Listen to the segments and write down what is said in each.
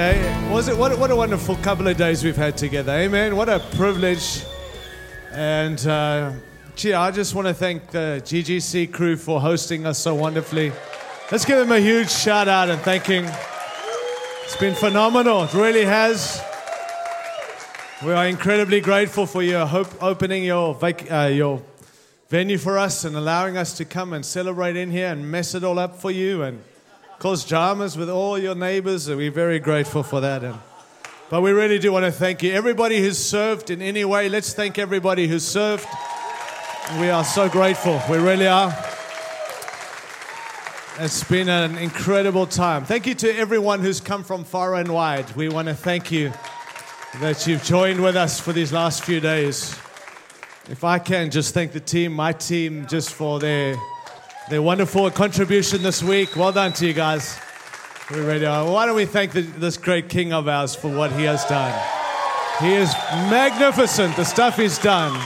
Hey, was it what, a- what a wonderful couple of days we've had together. Amen. What a privilege. And uh, gee, I just want to thank the GGC crew for hosting us so wonderfully. Let's give them a huge shout out and thanking. It's been phenomenal. It really has. We are incredibly grateful for your hope, opening your, vac- uh, your venue for us and allowing us to come and celebrate in here and mess it all up for you and cause dramas with all your neighbors. And we're very grateful for that. And, but we really do want to thank you. Everybody who's served in any way, let's thank everybody who's served. We are so grateful. We really are. It's been an incredible time. Thank you to everyone who's come from far and wide. We want to thank you that you've joined with us for these last few days. If I can just thank the team, my team, just for their, their wonderful contribution this week. Well done to you guys. Why don't we thank the, this great king of ours for what he has done? He is magnificent, the stuff he's done.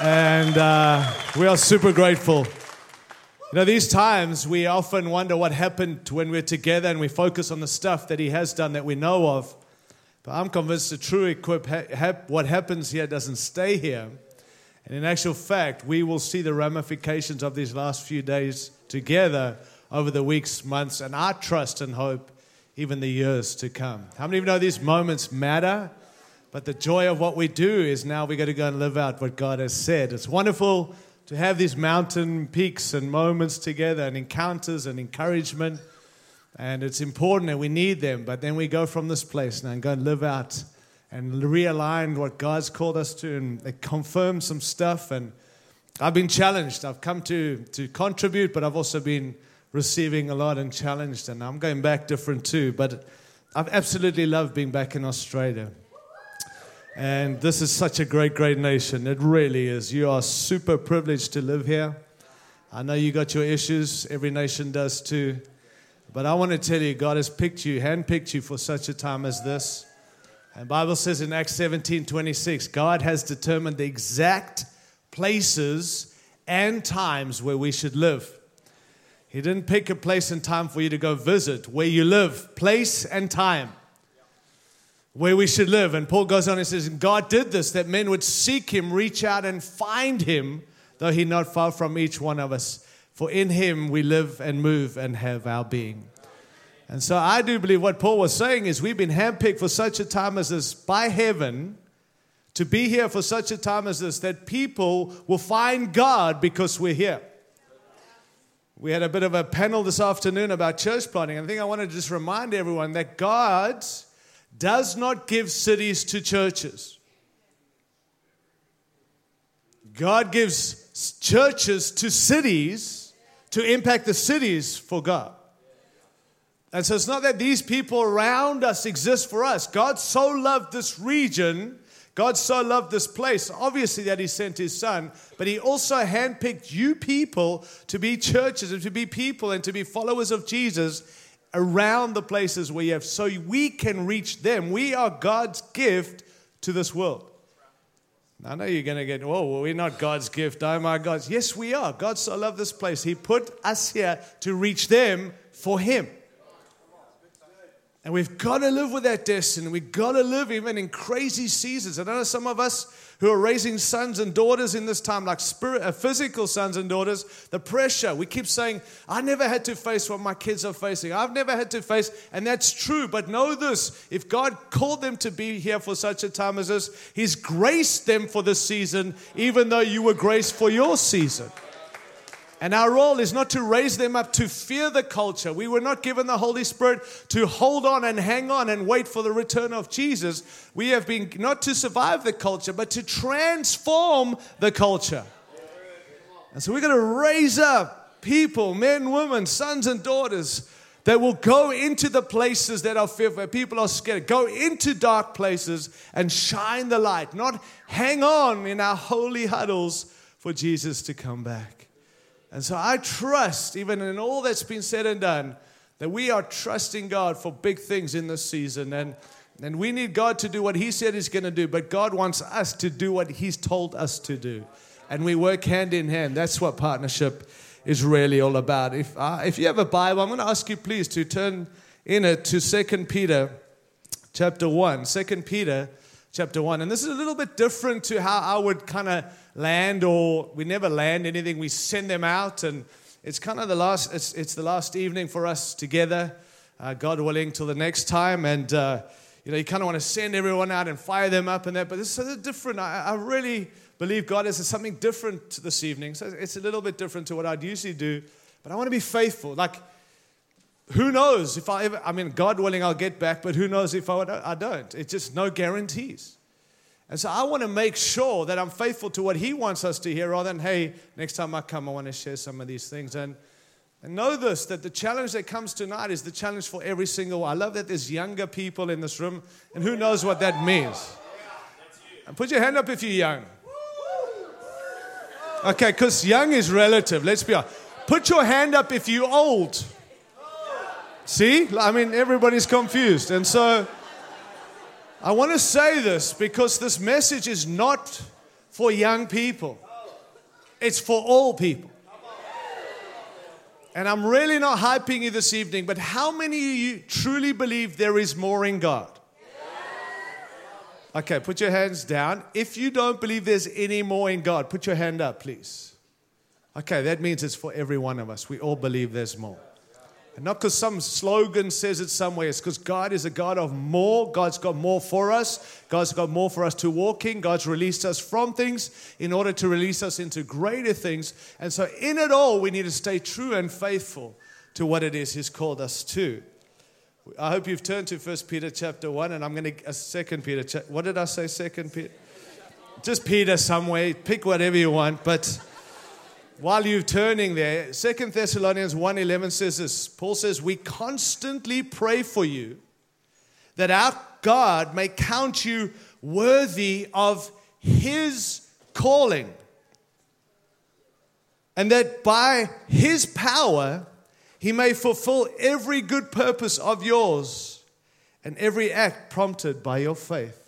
And uh, we are super grateful. You know, these times we often wonder what happened when we're together and we focus on the stuff that he has done that we know of. But I'm convinced the true equip, ha- hap- what happens here doesn't stay here. And in actual fact, we will see the ramifications of these last few days together over the weeks, months, and I trust and hope even the years to come. How many of you know these moments matter? But the joy of what we do is now we got to go and live out what God has said. It's wonderful to have these mountain peaks and moments together and encounters and encouragement. And it's important that we need them. But then we go from this place now and go and live out and realigned what God's called us to and confirmed some stuff. And I've been challenged. I've come to, to contribute, but I've also been receiving a lot and challenged. And I'm going back different too. But I've absolutely loved being back in Australia. And this is such a great, great nation. It really is. You are super privileged to live here. I know you got your issues, every nation does too. But I want to tell you, God has picked you, handpicked you for such a time as this. And Bible says in Acts 17 26, God has determined the exact places and times where we should live. He didn't pick a place and time for you to go visit, where you live, place and time where we should live. And Paul goes on and says, God did this that men would seek him, reach out and find him, though he not far from each one of us. For in him we live and move and have our being. And so I do believe what Paul was saying is we've been handpicked for such a time as this by heaven to be here for such a time as this that people will find God because we're here. We had a bit of a panel this afternoon about church planting. I think I want to just remind everyone that God does not give cities to churches. God gives churches to cities to impact the cities for God. And so it's not that these people around us exist for us. God so loved this region, God so loved this place, obviously, that He sent His Son, but He also handpicked you people to be churches and to be people and to be followers of Jesus around the places where you have, so we can reach them. We are God's gift to this world. I know you're going to get, oh, well, we're not God's gift. Oh, my God. Yes, we are. God so loved this place. He put us here to reach them for Him. And we've got to live with that destiny. We've got to live even in crazy seasons. And I know some of us who are raising sons and daughters in this time, like spirit, uh, physical sons and daughters, the pressure. We keep saying, I never had to face what my kids are facing. I've never had to face, and that's true. But know this if God called them to be here for such a time as this, He's graced them for this season, even though you were graced for your season. And our role is not to raise them up to fear the culture. We were not given the Holy Spirit to hold on and hang on and wait for the return of Jesus. We have been not to survive the culture, but to transform the culture. And so we're going to raise up people, men, women, sons, and daughters that will go into the places that are fearful, where people are scared. Go into dark places and shine the light, not hang on in our holy huddles for Jesus to come back. And so I trust, even in all that's been said and done, that we are trusting God for big things in this season. And, and we need God to do what He said He's going to do, but God wants us to do what He's told us to do. And we work hand in hand. That's what partnership is really all about. If, uh, if you have a Bible, I'm going to ask you please to turn in it to Second Peter chapter 1. 2 Peter chapter 1. And this is a little bit different to how I would kind of land, or we never land anything, we send them out. And it's kind of the last, it's, it's the last evening for us together, uh, God willing, till the next time. And, uh, you know, you kind of want to send everyone out and fire them up and that, but this is different. I, I really believe God is something different this evening. So it's a little bit different to what I'd usually do, but I want to be faithful. Like, who knows if I ever, I mean, God willing, I'll get back, but who knows if I, I don't? It's just no guarantees. And so I want to make sure that I'm faithful to what He wants us to hear rather than, hey, next time I come, I want to share some of these things. And, and know this that the challenge that comes tonight is the challenge for every single one. I love that there's younger people in this room, and who knows what that means. And put your hand up if you're young. Okay, because young is relative. Let's be honest. Put your hand up if you're old. See? I mean, everybody's confused. And so I want to say this because this message is not for young people, it's for all people. And I'm really not hyping you this evening, but how many of you truly believe there is more in God? Okay, put your hands down. If you don't believe there's any more in God, put your hand up, please. Okay, that means it's for every one of us. We all believe there's more. Not because some slogan says it somewhere, it's because God is a God of more. God's got more for us. God's got more for us to walk in. God's released us from things in order to release us into greater things. And so, in it all, we need to stay true and faithful to what it is He's called us to. I hope you've turned to First Peter chapter 1, and I'm going to, uh, Second Peter. What did I say, Second Peter? Just Peter somewhere. Pick whatever you want, but while you're turning there, Second Thessalonians 1:11 says this. Paul says, "We constantly pray for you that our God may count you worthy of his calling, and that by his power he may fulfill every good purpose of yours and every act prompted by your faith."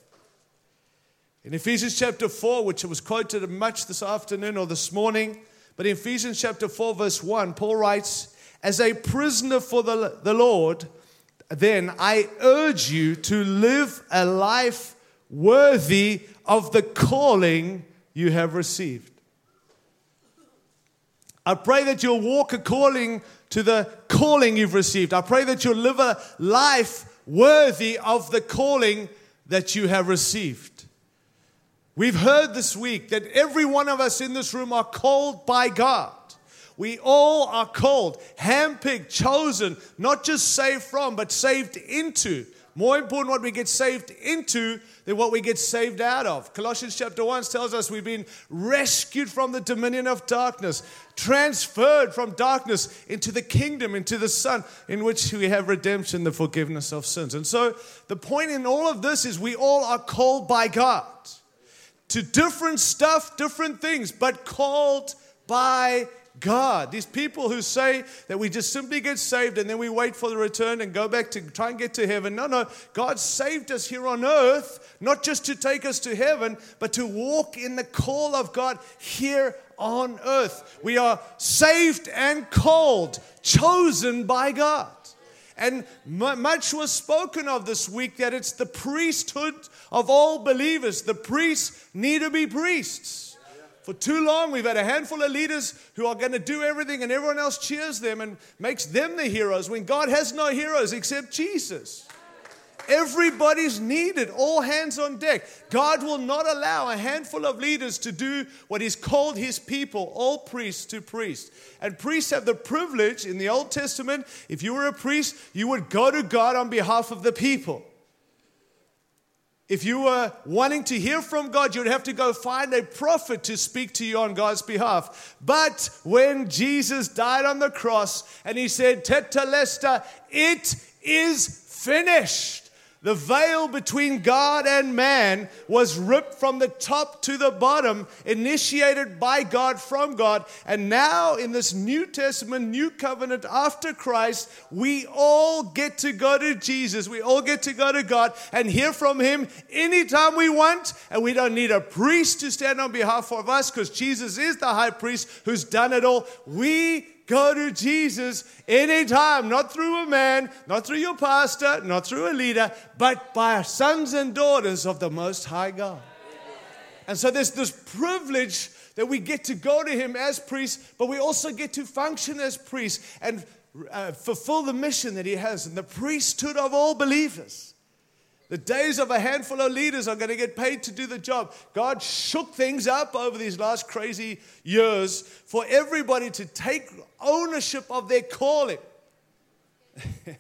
In Ephesians chapter 4, which was quoted much this afternoon or this morning, but in Ephesians chapter 4, verse 1, Paul writes, As a prisoner for the, the Lord, then I urge you to live a life worthy of the calling you have received. I pray that you'll walk according to the calling you've received. I pray that you'll live a life worthy of the calling that you have received. We've heard this week that every one of us in this room are called by God. We all are called, handpicked, chosen, not just saved from, but saved into. More important what we get saved into than what we get saved out of. Colossians chapter 1 tells us we've been rescued from the dominion of darkness, transferred from darkness into the kingdom, into the Son, in which we have redemption, the forgiveness of sins. And so the point in all of this is we all are called by God to different stuff, different things, but called by God. These people who say that we just simply get saved and then we wait for the return and go back to try and get to heaven. No, no. God saved us here on earth, not just to take us to heaven, but to walk in the call of God here on earth. We are saved and called, chosen by God. And much was spoken of this week that it's the priesthood of all believers. The priests need to be priests. For too long, we've had a handful of leaders who are going to do everything, and everyone else cheers them and makes them the heroes when God has no heroes except Jesus. Everybody's needed, all hands on deck. God will not allow a handful of leaders to do what He's called His people, all priests to priests. And priests have the privilege in the Old Testament, if you were a priest, you would go to God on behalf of the people. If you were wanting to hear from God, you'd have to go find a prophet to speak to you on God's behalf. But when Jesus died on the cross and he said, Tetelestai, it is finished. The veil between God and man was ripped from the top to the bottom, initiated by God from God. And now, in this New Testament, New Covenant after Christ, we all get to go to Jesus. We all get to go to God and hear from Him anytime we want. And we don't need a priest to stand on behalf of us because Jesus is the high priest who's done it all. We Go to Jesus anytime, not through a man, not through your pastor, not through a leader, but by sons and daughters of the Most High God. And so there's this privilege that we get to go to Him as priests, but we also get to function as priests and uh, fulfill the mission that He has in the priesthood of all believers. The days of a handful of leaders are going to get paid to do the job. God shook things up over these last crazy years for everybody to take ownership of their calling.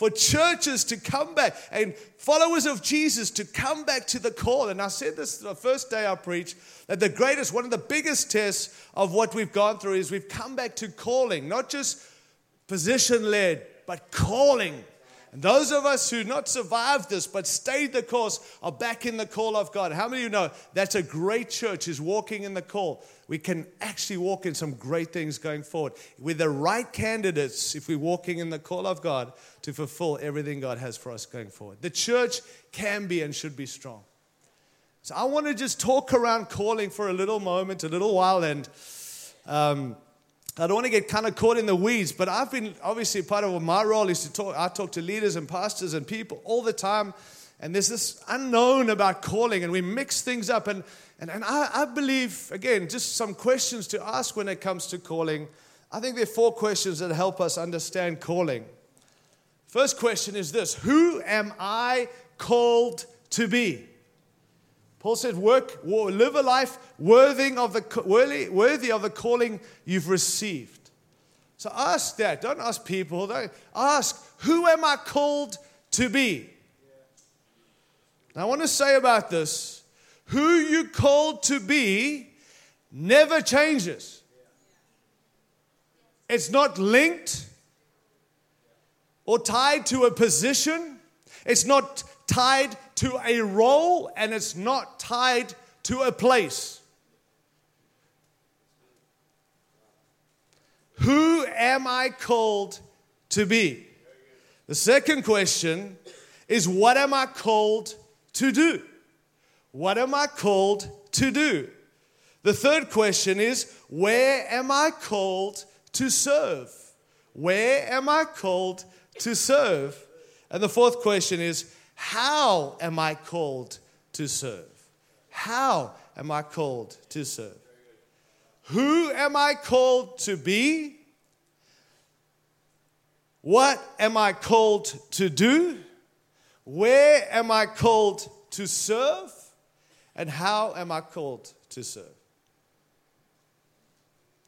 for churches to come back and followers of Jesus to come back to the call. And I said this the first day I preached that the greatest, one of the biggest tests of what we've gone through is we've come back to calling, not just position led, but calling. And those of us who not survived this but stayed the course are back in the call of God. How many of you know that's a great church is walking in the call? we can actually walk in some great things going forward. With the right candidates, if we're walking in the call of God to fulfill everything God has for us going forward. The church can be and should be strong. So I want to just talk around calling for a little moment, a little while, and um, I don't want to get kind of caught in the weeds, but I've been obviously part of my role is to talk. I talk to leaders and pastors and people all the time, and there's this unknown about calling, and we mix things up. And and, and I, I believe, again, just some questions to ask when it comes to calling. I think there are four questions that help us understand calling. First question is this Who am I called to be? Paul said, Work, live a life worthy of the, worthy of the calling you've received. So ask that. Don't ask people. Don't ask, Who am I called to be? Now, I want to say about this who you called to be never changes. It's not linked or tied to a position. It's not tied to a role and it's not tied to a place. Who am I called to be? The second question is what am I called to do? What am I called to do? The third question is, where am I called to serve? Where am I called to serve? And the fourth question is, how am I called to serve? How am I called to serve? Who am I called to be? What am I called to do? Where am I called to serve? And how am I called to serve?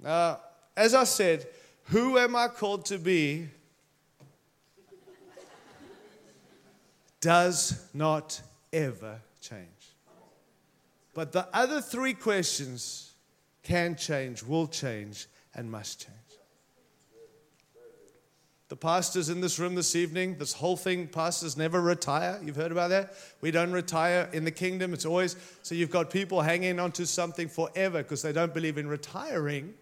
Now, as I said, who am I called to be does not ever change. But the other three questions can change, will change, and must change. The pastors in this room this evening, this whole thing, pastors never retire. You've heard about that? We don't retire in the kingdom. It's always, so you've got people hanging onto something forever because they don't believe in retiring.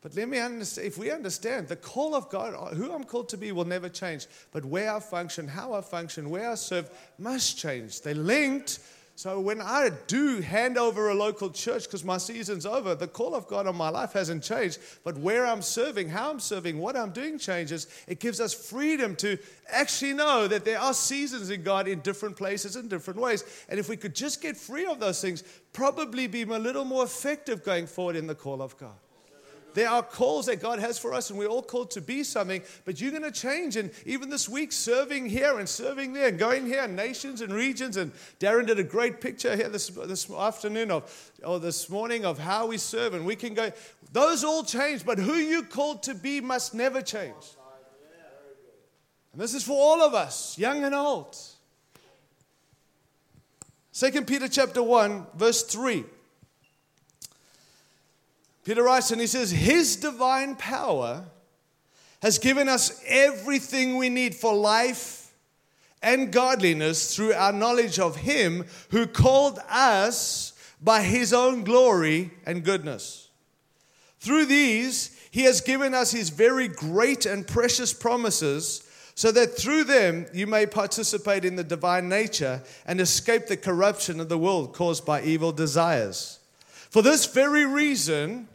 But let me understand, if we understand the call of God, uh, who I'm called to be will never change. But where I function, how I function, where I serve must change. They're linked so when I do hand over a local church because my season's over, the call of God on my life hasn't changed. But where I'm serving, how I'm serving, what I'm doing changes. It gives us freedom to actually know that there are seasons in God in different places in different ways. And if we could just get free of those things, probably be a little more effective going forward in the call of God. There are calls that God has for us, and we're all called to be something, but you're going to change. And even this week, serving here and serving there, and going here, nations and regions. And Darren did a great picture here this, this afternoon of, or this morning of how we serve. And we can go, those all change, but who you called to be must never change. And this is for all of us, young and old. 2 Peter chapter 1, verse 3. Peter writes and he says, His divine power has given us everything we need for life and godliness through our knowledge of Him who called us by His own glory and goodness. Through these, He has given us His very great and precious promises so that through them you may participate in the divine nature and escape the corruption of the world caused by evil desires. For this very reason,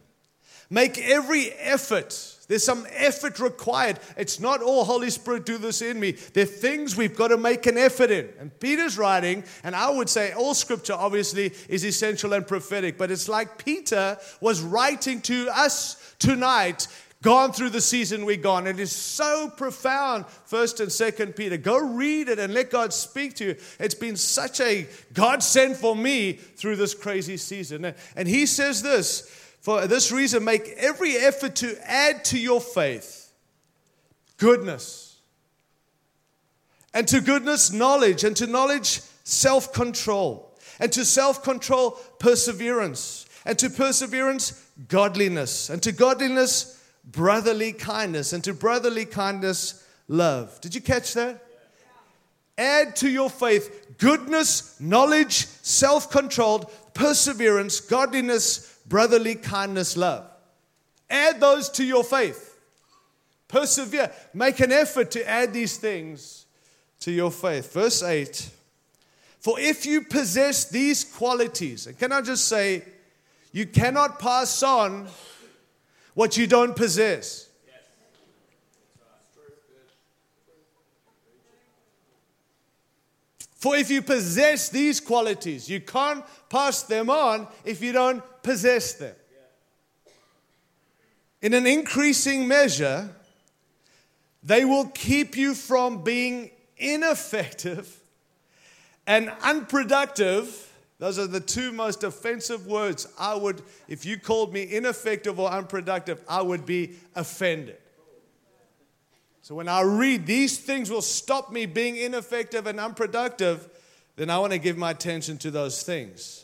Make every effort. There's some effort required. It's not all Holy Spirit do this in me. There are things we've got to make an effort in. And Peter's writing, and I would say all scripture obviously is essential and prophetic, but it's like Peter was writing to us tonight gone through the season we've gone. It is so profound, first and second Peter. Go read it and let God speak to you. It's been such a God sent for me through this crazy season. And he says this for this reason, make every effort to add to your faith goodness. And to goodness, knowledge. And to knowledge, self control. And to self control, perseverance. And to perseverance, godliness. And to godliness, brotherly kindness, and to brotherly kindness, love. Did you catch that? Add to your faith goodness, knowledge, self controlled, perseverance, godliness, brotherly kindness, love. Add those to your faith. Persevere. Make an effort to add these things to your faith. Verse 8 For if you possess these qualities, and can I just say, you cannot pass on what you don't possess. For if you possess these qualities, you can't pass them on if you don't possess them. In an increasing measure, they will keep you from being ineffective and unproductive those are the two most offensive words. I would, if you called me ineffective or unproductive, I would be offended. So when I read these things will stop me being ineffective and unproductive, then I want to give my attention to those things.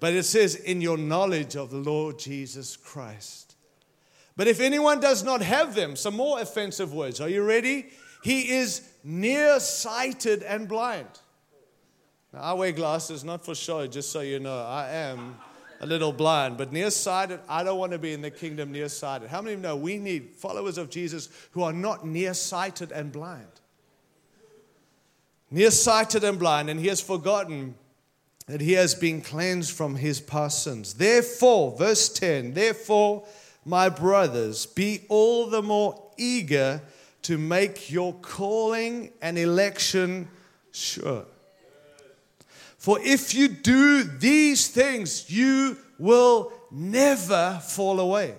But it says, in your knowledge of the Lord Jesus Christ. But if anyone does not have them, some more offensive words. Are you ready? He is nearsighted and blind. Now, I wear glasses not for show, just so you know. I am a little blind, but nearsighted, I don't want to be in the kingdom nearsighted. How many of you know we need followers of Jesus who are not nearsighted and blind? Nearsighted and blind, and he has forgotten that he has been cleansed from his past sins. Therefore, verse 10, therefore, my brothers, be all the more eager to make your calling and election sure. For if you do these things, you will never fall away.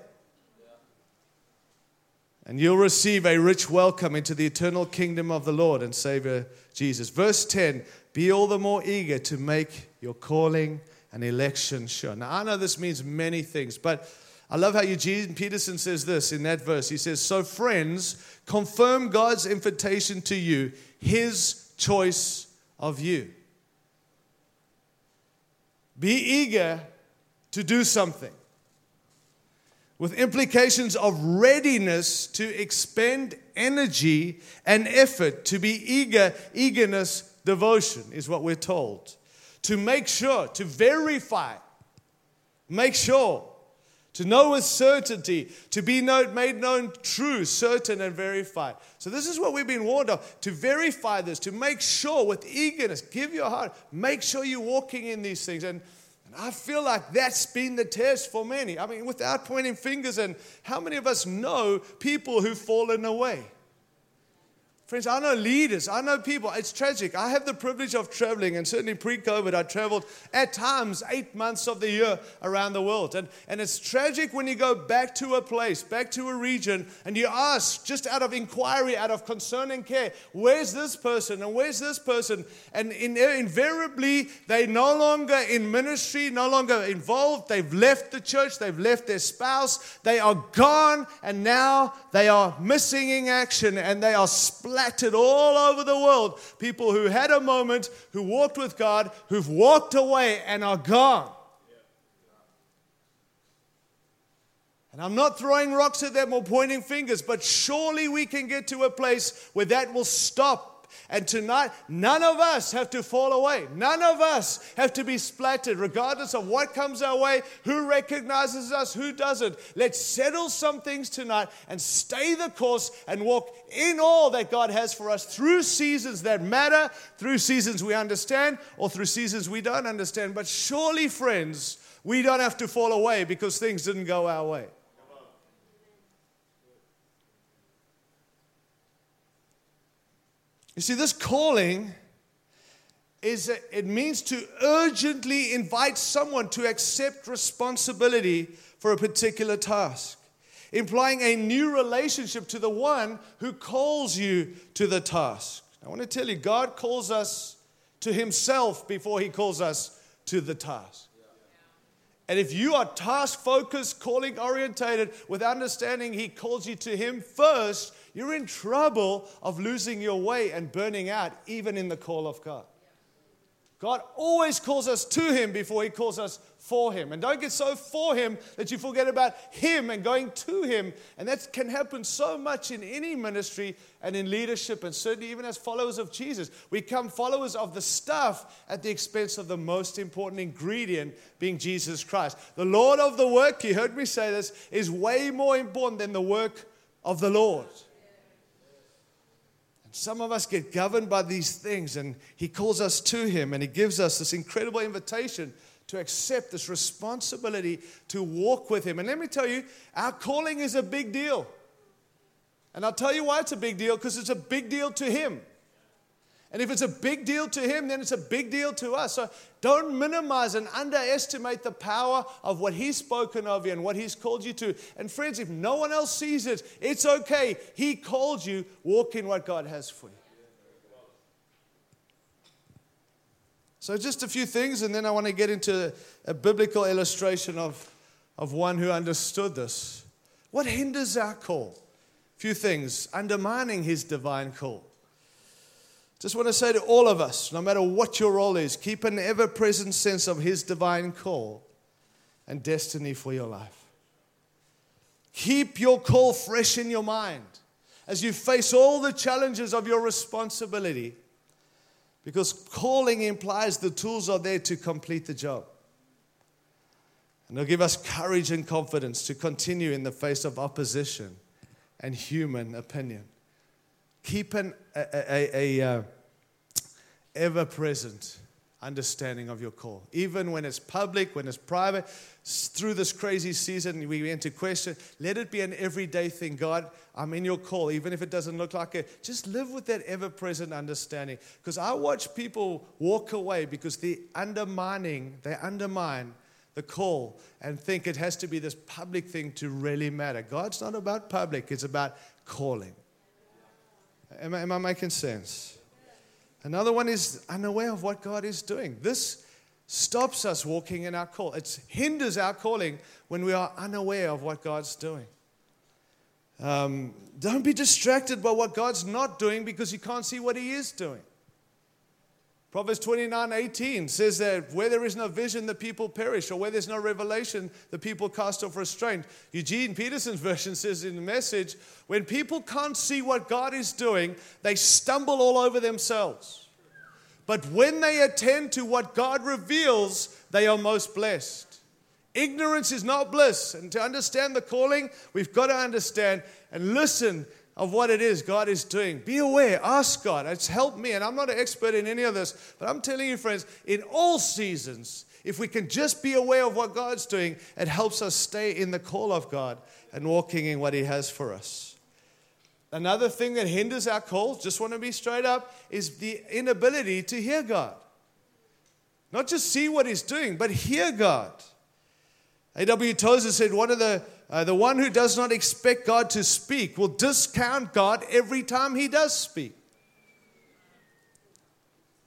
And you'll receive a rich welcome into the eternal kingdom of the Lord and Savior Jesus. Verse 10 Be all the more eager to make your calling and election sure. Now, I know this means many things, but I love how Eugene Peterson says this in that verse. He says, So, friends, confirm God's invitation to you, his choice of you. Be eager to do something with implications of readiness to expend energy and effort, to be eager, eagerness, devotion is what we're told. To make sure, to verify, make sure, to know with certainty, to be made known true, certain, and verified. So, this is what we've been warned of to verify this, to make sure with eagerness, give your heart, make sure you're walking in these things. And and I feel like that's been the test for many. I mean, without pointing fingers, and how many of us know people who've fallen away? Friends, I know leaders, I know people. It's tragic. I have the privilege of traveling, and certainly pre COVID, I traveled at times eight months of the year around the world. And, and it's tragic when you go back to a place, back to a region, and you ask, just out of inquiry, out of concern and care, where's this person and where's this person? And in, invariably, they're no longer in ministry, no longer involved. They've left the church, they've left their spouse, they are gone, and now they are missing in action and they are split all over the world. People who had a moment, who walked with God, who've walked away and are gone. And I'm not throwing rocks at them or pointing fingers, but surely we can get to a place where that will stop and tonight, none of us have to fall away. None of us have to be splattered, regardless of what comes our way, who recognizes us, who doesn't. Let's settle some things tonight and stay the course and walk in all that God has for us through seasons that matter, through seasons we understand, or through seasons we don't understand. But surely, friends, we don't have to fall away because things didn't go our way. You see, this calling is it means to urgently invite someone to accept responsibility for a particular task, implying a new relationship to the one who calls you to the task. I want to tell you, God calls us to Himself before He calls us to the task. And if you are task focused, calling orientated, with understanding He calls you to Him first, you're in trouble of losing your way and burning out, even in the call of God. God always calls us to Him before He calls us for Him. And don't get so for Him that you forget about Him and going to Him. And that can happen so much in any ministry and in leadership, and certainly even as followers of Jesus. We become followers of the stuff at the expense of the most important ingredient being Jesus Christ. The Lord of the work, you heard me say this, is way more important than the work of the Lord. Some of us get governed by these things, and He calls us to Him, and He gives us this incredible invitation to accept this responsibility to walk with Him. And let me tell you, our calling is a big deal. And I'll tell you why it's a big deal because it's a big deal to Him. And if it's a big deal to him, then it's a big deal to us. So don't minimize and underestimate the power of what he's spoken of you and what he's called you to. And friends, if no one else sees it, it's okay. He called you. Walk in what God has for you. So, just a few things, and then I want to get into a biblical illustration of, of one who understood this. What hinders our call? A few things undermining his divine call. Just want to say to all of us, no matter what your role is, keep an ever present sense of His divine call and destiny for your life. Keep your call fresh in your mind as you face all the challenges of your responsibility, because calling implies the tools are there to complete the job. And they'll give us courage and confidence to continue in the face of opposition and human opinion. Keep an, a, a, a, uh, ever present understanding of your call. Even when it's public, when it's private, through this crazy season, we went to question, let it be an everyday thing. God, I'm in your call, even if it doesn't look like it. Just live with that ever present understanding. Because I watch people walk away because they're undermining, they undermine the call and think it has to be this public thing to really matter. God's not about public, it's about calling. Am I, am I making sense? Another one is unaware of what God is doing. This stops us walking in our call. It hinders our calling when we are unaware of what God's doing. Um, don't be distracted by what God's not doing because you can't see what He is doing. Proverbs 29 18 says that where there is no vision, the people perish, or where there's no revelation, the people cast off restraint. Eugene Peterson's version says in the message, when people can't see what God is doing, they stumble all over themselves. But when they attend to what God reveals, they are most blessed. Ignorance is not bliss. And to understand the calling, we've got to understand and listen of what it is God is doing. Be aware, ask God. It's helped me, and I'm not an expert in any of this, but I'm telling you, friends, in all seasons, if we can just be aware of what God's doing, it helps us stay in the call of God and walking in what He has for us. Another thing that hinders our call, just want to be straight up, is the inability to hear God. Not just see what He's doing, but hear God. A.W. Tozer said one of the uh, the one who does not expect God to speak will discount God every time he does speak.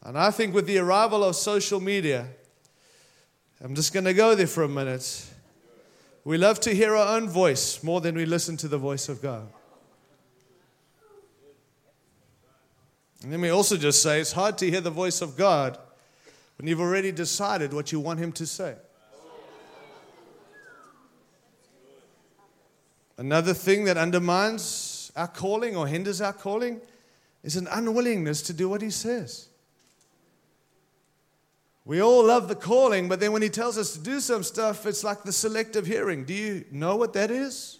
And I think with the arrival of social media, I'm just going to go there for a minute. We love to hear our own voice more than we listen to the voice of God. And let me also just say it's hard to hear the voice of God when you've already decided what you want Him to say. Another thing that undermines our calling or hinders our calling is an unwillingness to do what he says. We all love the calling, but then when he tells us to do some stuff, it's like the selective hearing. Do you know what that is?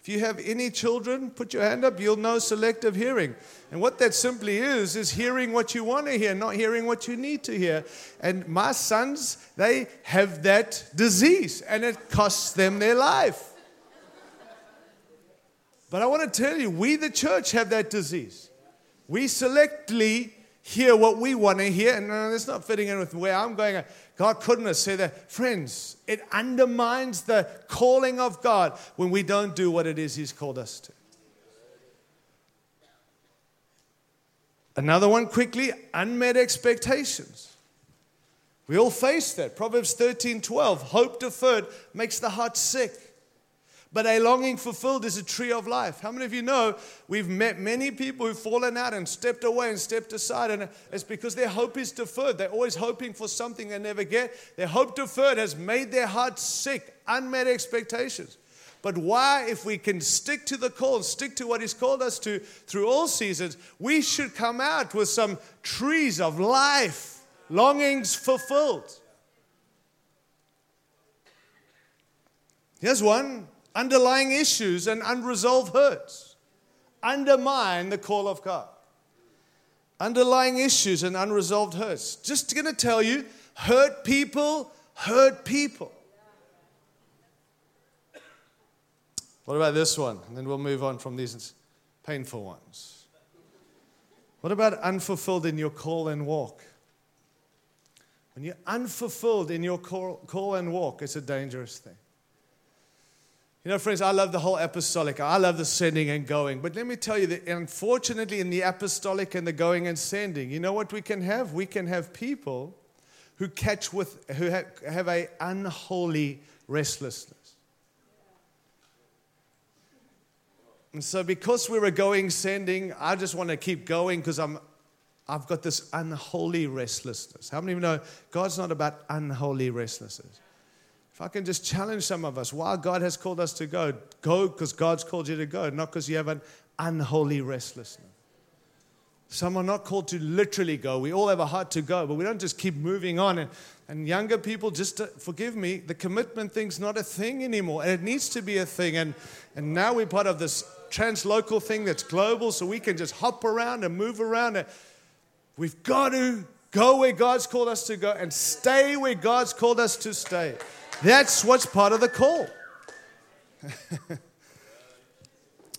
If you have any children, put your hand up, you'll know selective hearing. And what that simply is, is hearing what you want to hear, not hearing what you need to hear. And my sons, they have that disease, and it costs them their life. But I want to tell you, we, the church, have that disease. We selectively hear what we want to hear, and uh, that's not fitting in with where I'm going. God couldn't have said that. Friends, it undermines the calling of God when we don't do what it is He's called us to. Another one quickly unmet expectations. We all face that. Proverbs 13 12. Hope deferred makes the heart sick, but a longing fulfilled is a tree of life. How many of you know we've met many people who've fallen out and stepped away and stepped aside? And it's because their hope is deferred. They're always hoping for something they never get. Their hope deferred has made their heart sick, unmet expectations. But why, if we can stick to the call, stick to what He's called us to through all seasons, we should come out with some trees of life, longings fulfilled. Here's one underlying issues and unresolved hurts undermine the call of God. Underlying issues and unresolved hurts. Just going to tell you, hurt people hurt people. What about this one? And then we'll move on from these painful ones. What about unfulfilled in your call and walk? When you're unfulfilled in your call, call and walk, it's a dangerous thing. You know, friends, I love the whole apostolic. I love the sending and going. But let me tell you that unfortunately, in the apostolic and the going and sending, you know what we can have? We can have people who catch with, who have, have a unholy restlessness. And so, because we're a going sending, I just want to keep going because I'm, I've got this unholy restlessness. How many of you know God's not about unholy restlessness? If I can just challenge some of us, while God has called us to go, go because God's called you to go, not because you have an unholy restlessness. Some are not called to literally go. We all have a heart to go, but we don't just keep moving on. And, and younger people, just to, forgive me, the commitment thing's not a thing anymore. And it needs to be a thing. And, and now we're part of this translocal thing that's global, so we can just hop around and move around. We've got to go where God's called us to go and stay where God's called us to stay. That's what's part of the call.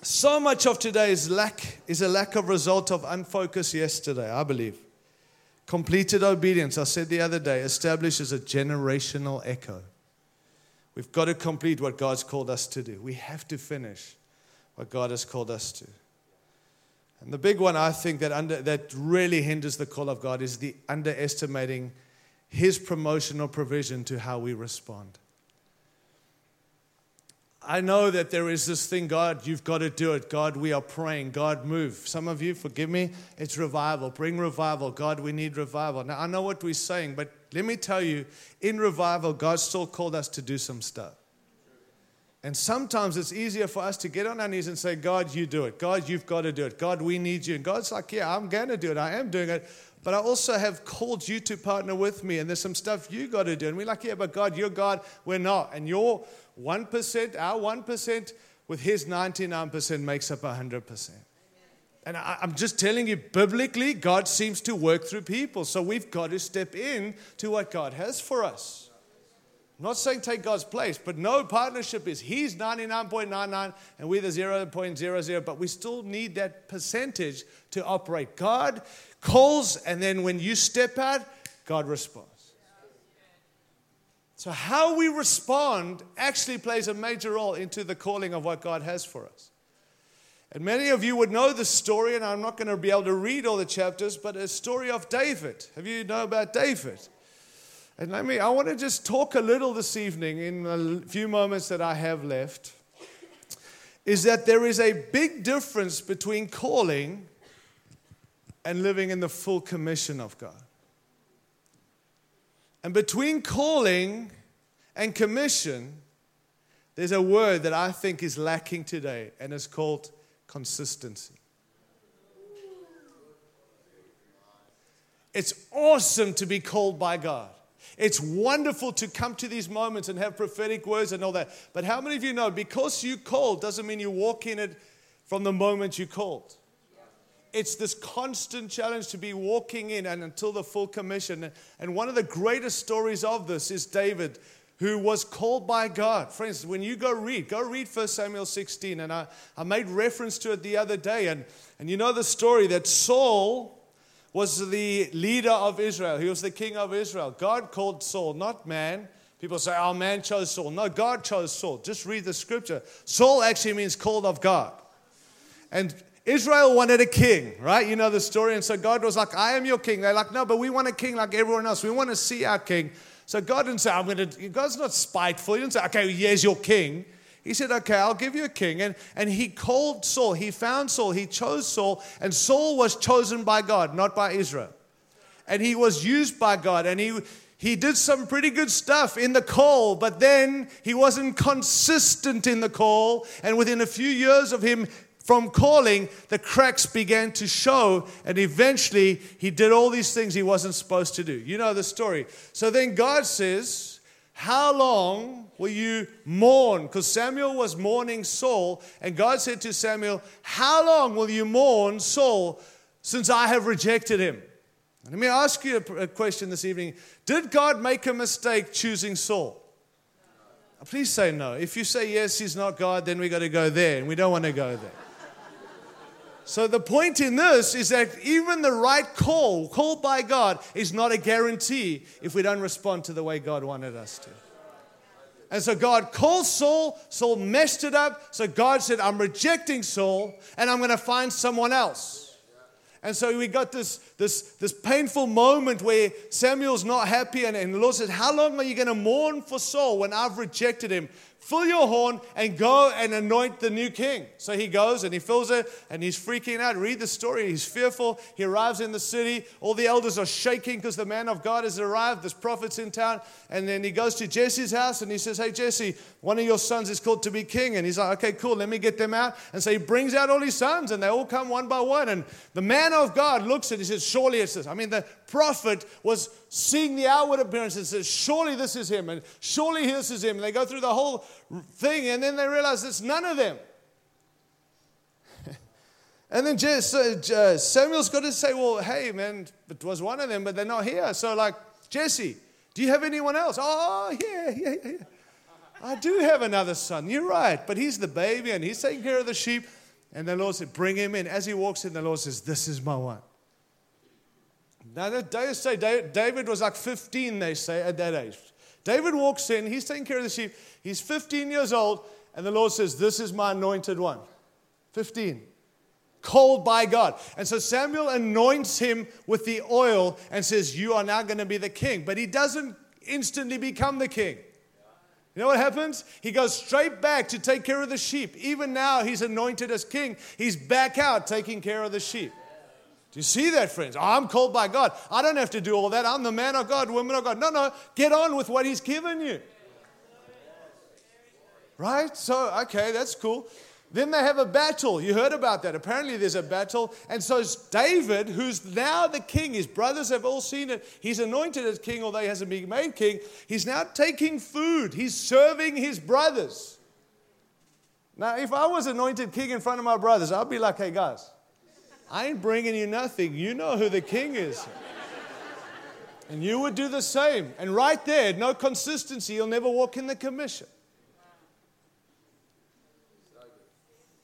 so much of today's lack is a lack of result of unfocus yesterday, I believe. Completed obedience, I said the other day, establishes a generational echo. We've got to complete what God's called us to do. We have to finish what God has called us to. And the big one I think that, under, that really hinders the call of God is the underestimating His promotional provision to how we respond. I know that there is this thing, God, you've got to do it. God, we are praying. God, move. Some of you, forgive me, it's revival. Bring revival. God, we need revival. Now, I know what we're saying, but let me tell you, in revival, God still called us to do some stuff. And sometimes it's easier for us to get on our knees and say, God, you do it. God, you've got to do it. God, we need you. And God's like, Yeah, I'm going to do it. I am doing it. But I also have called you to partner with me. And there's some stuff you got to do. And we're like, Yeah, but God, you're God. We're not. And your 1%, our 1%, with his 99% makes up 100%. And I, am just telling you, biblically, God seems to work through people. So we've got to step in to what God has for us. I'm not saying take God's place, but no partnership is He's 99.99 and we're the 0.00, but we still need that percentage to operate. God calls, and then when you step out, God responds. So, how we respond actually plays a major role into the calling of what God has for us. And many of you would know the story, and I'm not going to be able to read all the chapters, but a story of David. Have you know about David? And let me, I want to just talk a little this evening in a few moments that I have left. Is that there is a big difference between calling and living in the full commission of God. And between calling and commission, there's a word that I think is lacking today, and it's called consistency. It's awesome to be called by God. It's wonderful to come to these moments and have prophetic words and all that. But how many of you know because you called doesn't mean you walk in it from the moment you called? It's this constant challenge to be walking in and until the full commission. And one of the greatest stories of this is David who was called by God. Friends, when you go read, go read 1 Samuel 16. And I, I made reference to it the other day. And, and you know the story that Saul was the leader of Israel, he was the king of Israel. God called Saul, not man. People say, oh, man chose Saul. No, God chose Saul. Just read the scripture. Saul actually means called of God. And Israel wanted a king, right? You know the story. And so God was like, I am your king. They're like, no, but we want a king like everyone else. We want to see our king. So God didn't say, I'm going to, God's not spiteful. He didn't say, okay, here's your king. He said, okay, I'll give you a king. And, and he called Saul. He found Saul. He chose Saul. And Saul was chosen by God, not by Israel. And he was used by God. And he, he did some pretty good stuff in the call, but then he wasn't consistent in the call. And within a few years of him from calling, the cracks began to show, and eventually he did all these things he wasn't supposed to do. You know the story. So then God says, How long will you mourn? Because Samuel was mourning Saul, and God said to Samuel, How long will you mourn Saul since I have rejected him? Let me ask you a question this evening. Did God make a mistake choosing Saul? Please say no. If you say yes, he's not God, then we got to go there, and we don't want to go there. So the point in this is that even the right call, called by God, is not a guarantee if we don't respond to the way God wanted us to. And so God called Saul, Saul messed it up. So God said, I'm rejecting Saul and I'm going to find someone else. And so we got this, this, this painful moment where Samuel's not happy, and, and the Lord said, How long are you going to mourn for Saul when I've rejected him? Fill your horn and go and anoint the new king. So he goes and he fills it and he's freaking out. Read the story. He's fearful. He arrives in the city. All the elders are shaking because the man of God has arrived. There's prophets in town. And then he goes to Jesse's house and he says, Hey, Jesse, one of your sons is called to be king. And he's like, Okay, cool. Let me get them out. And so he brings out all his sons and they all come one by one. And the man of God looks at it. He says, Surely it's this. I mean, the prophet was seeing the outward appearance and says, Surely this is him, and surely this is him. And they go through the whole thing, and then they realize it's none of them. and then uh, Samuel's got to say, Well, hey, man, it was one of them, but they're not here. So, like, Jesse, do you have anyone else? Oh, yeah, yeah, yeah. I do have another son. You're right, but he's the baby and he's taking care of the sheep. And the Lord said, Bring him in. As he walks in, the Lord says, This is my one. Now, they say David was like 15, they say, at that age. David walks in, he's taking care of the sheep. He's 15 years old, and the Lord says, This is my anointed one. 15. Called by God. And so Samuel anoints him with the oil and says, You are now going to be the king. But he doesn't instantly become the king. You know what happens? He goes straight back to take care of the sheep. Even now, he's anointed as king. He's back out taking care of the sheep. Do you see that, friends? I'm called by God. I don't have to do all that. I'm the man of God, woman of God. No, no, get on with what He's given you. Right? So, okay, that's cool. Then they have a battle. You heard about that. Apparently, there's a battle. And so David, who's now the king, his brothers have all seen it. He's anointed as king, although he hasn't been made king. He's now taking food, he's serving his brothers. Now, if I was anointed king in front of my brothers, I'd be like, hey, guys, I ain't bringing you nothing. You know who the king is. And you would do the same. And right there, no consistency, you'll never walk in the commission.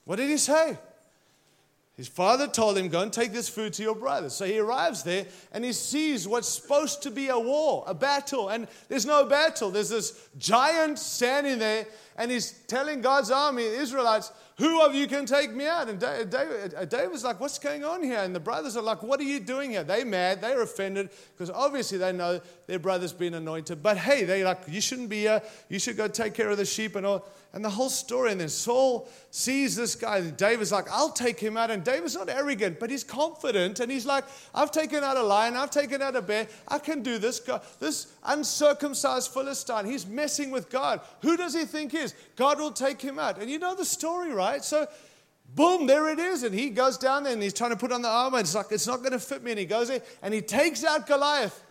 What did he say? His father told him, Go and take this food to your brother. So he arrives there and he sees what's supposed to be a war, a battle. And there's no battle. There's this giant standing there and he's telling God's army, the Israelites, who of you can take me out? And David, uh, David's like, What's going on here? And the brothers are like, What are you doing here? They're mad. They're offended because obviously they know their brother's been anointed. But hey, they're like, You shouldn't be here. You should go take care of the sheep and all. And the whole story. And then Saul sees this guy. And David's like, I'll take him out. And David's not arrogant, but he's confident. And he's like, I've taken out a lion. I've taken out a bear. I can do this. This uncircumcised Philistine, he's messing with God. Who does he think he is? God will take him out. And you know the story, right? So, boom, there it is. And he goes down there and he's trying to put on the armor. And it's like, it's not going to fit me. And he goes there and he takes out Goliath.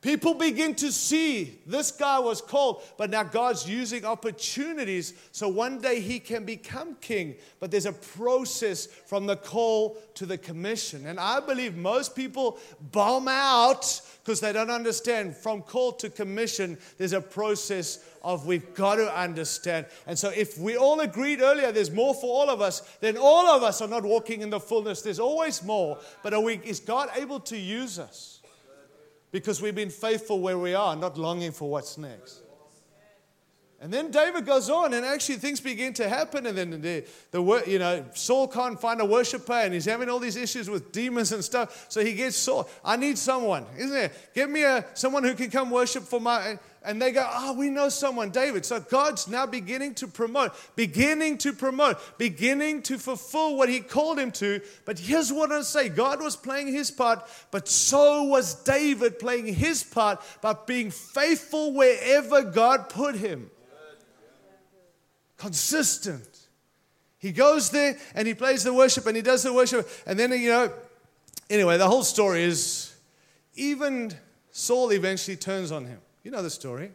People begin to see this guy was called, but now God's using opportunities so one day he can become king. But there's a process from the call to the commission. And I believe most people bomb out because they don't understand from call to commission, there's a process of we've got to understand. And so if we all agreed earlier there's more for all of us, then all of us are not walking in the fullness. There's always more. But are we, is God able to use us? Because we've been faithful where we are, not longing for what's next. And then David goes on, and actually things begin to happen. And then the, the you know Saul can't find a worshiper, and he's having all these issues with demons and stuff. So he gets Saul. I need someone, isn't it? Give me a someone who can come worship for my. And they go, oh, we know someone, David. So God's now beginning to promote, beginning to promote, beginning to fulfill what He called him to. But here's what I say God was playing His part, but so was David playing his part by being faithful wherever God put him. Consistent. He goes there and he plays the worship and he does the worship. And then, you know, anyway, the whole story is even Saul eventually turns on him. You know the story.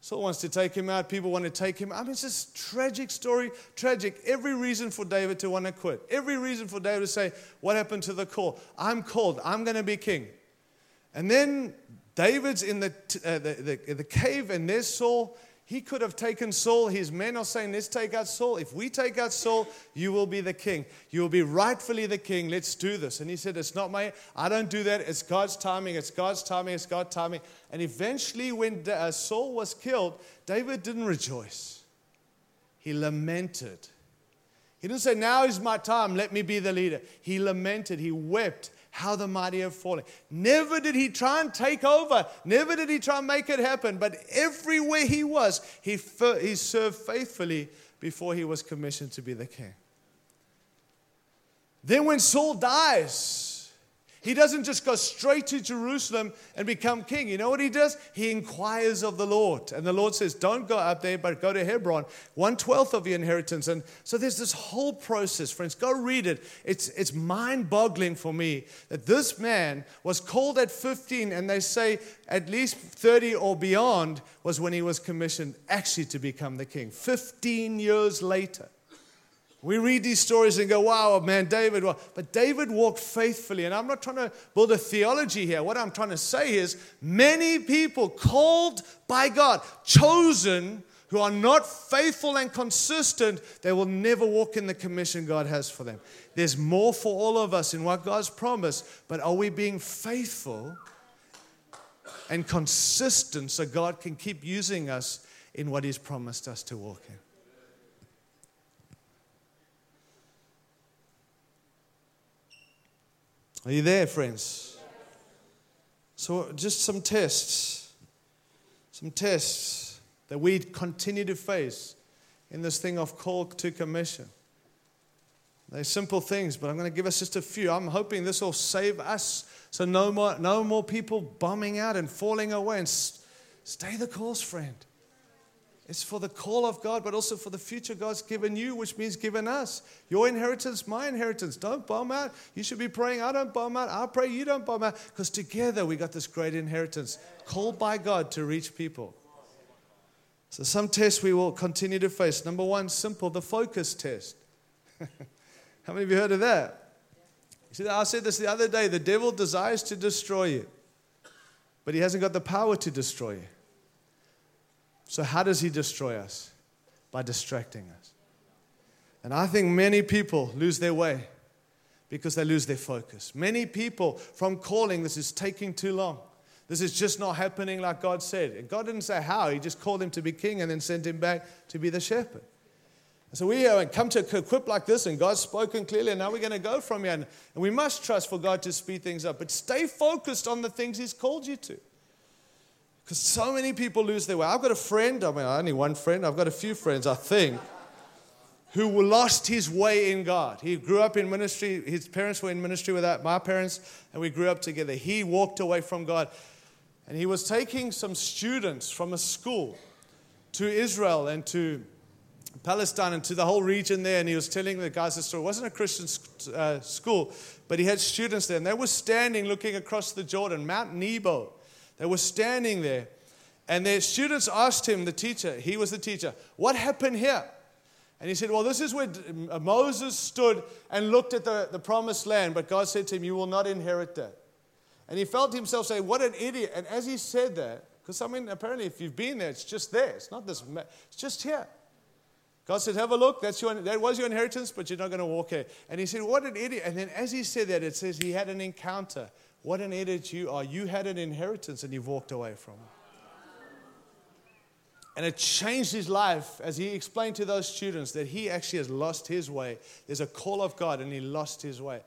Saul wants to take him out. People want to take him. I mean, it's just tragic story. Tragic. Every reason for David to want to quit. Every reason for David to say, What happened to the call? I'm called. I'm going to be king. And then David's in the, uh, the, the, the cave, and there's Saul. He could have taken Saul. His men are saying, Let's take out Saul. If we take out Saul, you will be the king. You will be rightfully the king. Let's do this. And he said, It's not my, I don't do that. It's God's timing. It's God's timing. It's God's timing. And eventually, when uh, Saul was killed, David didn't rejoice. He lamented. He didn't say, Now is my time. Let me be the leader. He lamented. He wept how the mighty have fallen. Never did he try and take over. Never did he try and make it happen. But everywhere he was, he, he served faithfully before he was commissioned to be the king. Then when Saul dies, he doesn't just go straight to Jerusalem and become king. You know what he does? He inquires of the Lord. And the Lord says, Don't go up there, but go to Hebron, one twelfth of your inheritance. And so there's this whole process, friends. Go read it. It's, it's mind boggling for me that this man was called at 15, and they say at least 30 or beyond was when he was commissioned actually to become the king. 15 years later. We read these stories and go, wow, man, David. But David walked faithfully. And I'm not trying to build a theology here. What I'm trying to say is many people called by God, chosen, who are not faithful and consistent, they will never walk in the commission God has for them. There's more for all of us in what God's promised, but are we being faithful and consistent so God can keep using us in what He's promised us to walk in? Are you there, friends? So, just some tests, some tests that we continue to face in this thing of call to commission. They're simple things, but I'm going to give us just a few. I'm hoping this will save us so no more, no more people bombing out and falling away. And stay the course, friend. It's for the call of God, but also for the future God's given you, which means given us. Your inheritance, my inheritance. Don't bomb out. You should be praying, I don't bomb out. I pray you don't bomb out. Because together we got this great inheritance called by God to reach people. So, some tests we will continue to face. Number one, simple, the focus test. How many of you heard of that? You see, I said this the other day the devil desires to destroy you, but he hasn't got the power to destroy you. So, how does he destroy us? By distracting us. And I think many people lose their way because they lose their focus. Many people from calling, this is taking too long. This is just not happening like God said. And God didn't say how, He just called him to be king and then sent him back to be the shepherd. So we uh, come to equip like this, and God's spoken clearly, and now we're going to go from here. And we must trust for God to speed things up. But stay focused on the things He's called you to. Because so many people lose their way. I've got a friend, I mean, only one friend, I've got a few friends, I think, who lost his way in God. He grew up in ministry, his parents were in ministry with my parents, and we grew up together. He walked away from God. And he was taking some students from a school to Israel and to Palestine and to the whole region there. And he was telling the guys the story. It wasn't a Christian uh, school, but he had students there. And they were standing looking across the Jordan, Mount Nebo They were standing there, and their students asked him, the teacher, he was the teacher, what happened here? And he said, Well, this is where uh, Moses stood and looked at the, the promised land, but God said to him, You will not inherit that. And he felt himself say, What an idiot. And as he said that, because I mean, apparently, if you've been there, it's just there. It's not this, it's just here. God said, Have a look. That's your, that was your inheritance, but you're not going to walk here. And he said, What an idiot. And then as he said that, it says he had an encounter. What an idiot you are. You had an inheritance and you've walked away from it. And it changed his life as he explained to those students that he actually has lost his way. There's a call of God and he lost his way.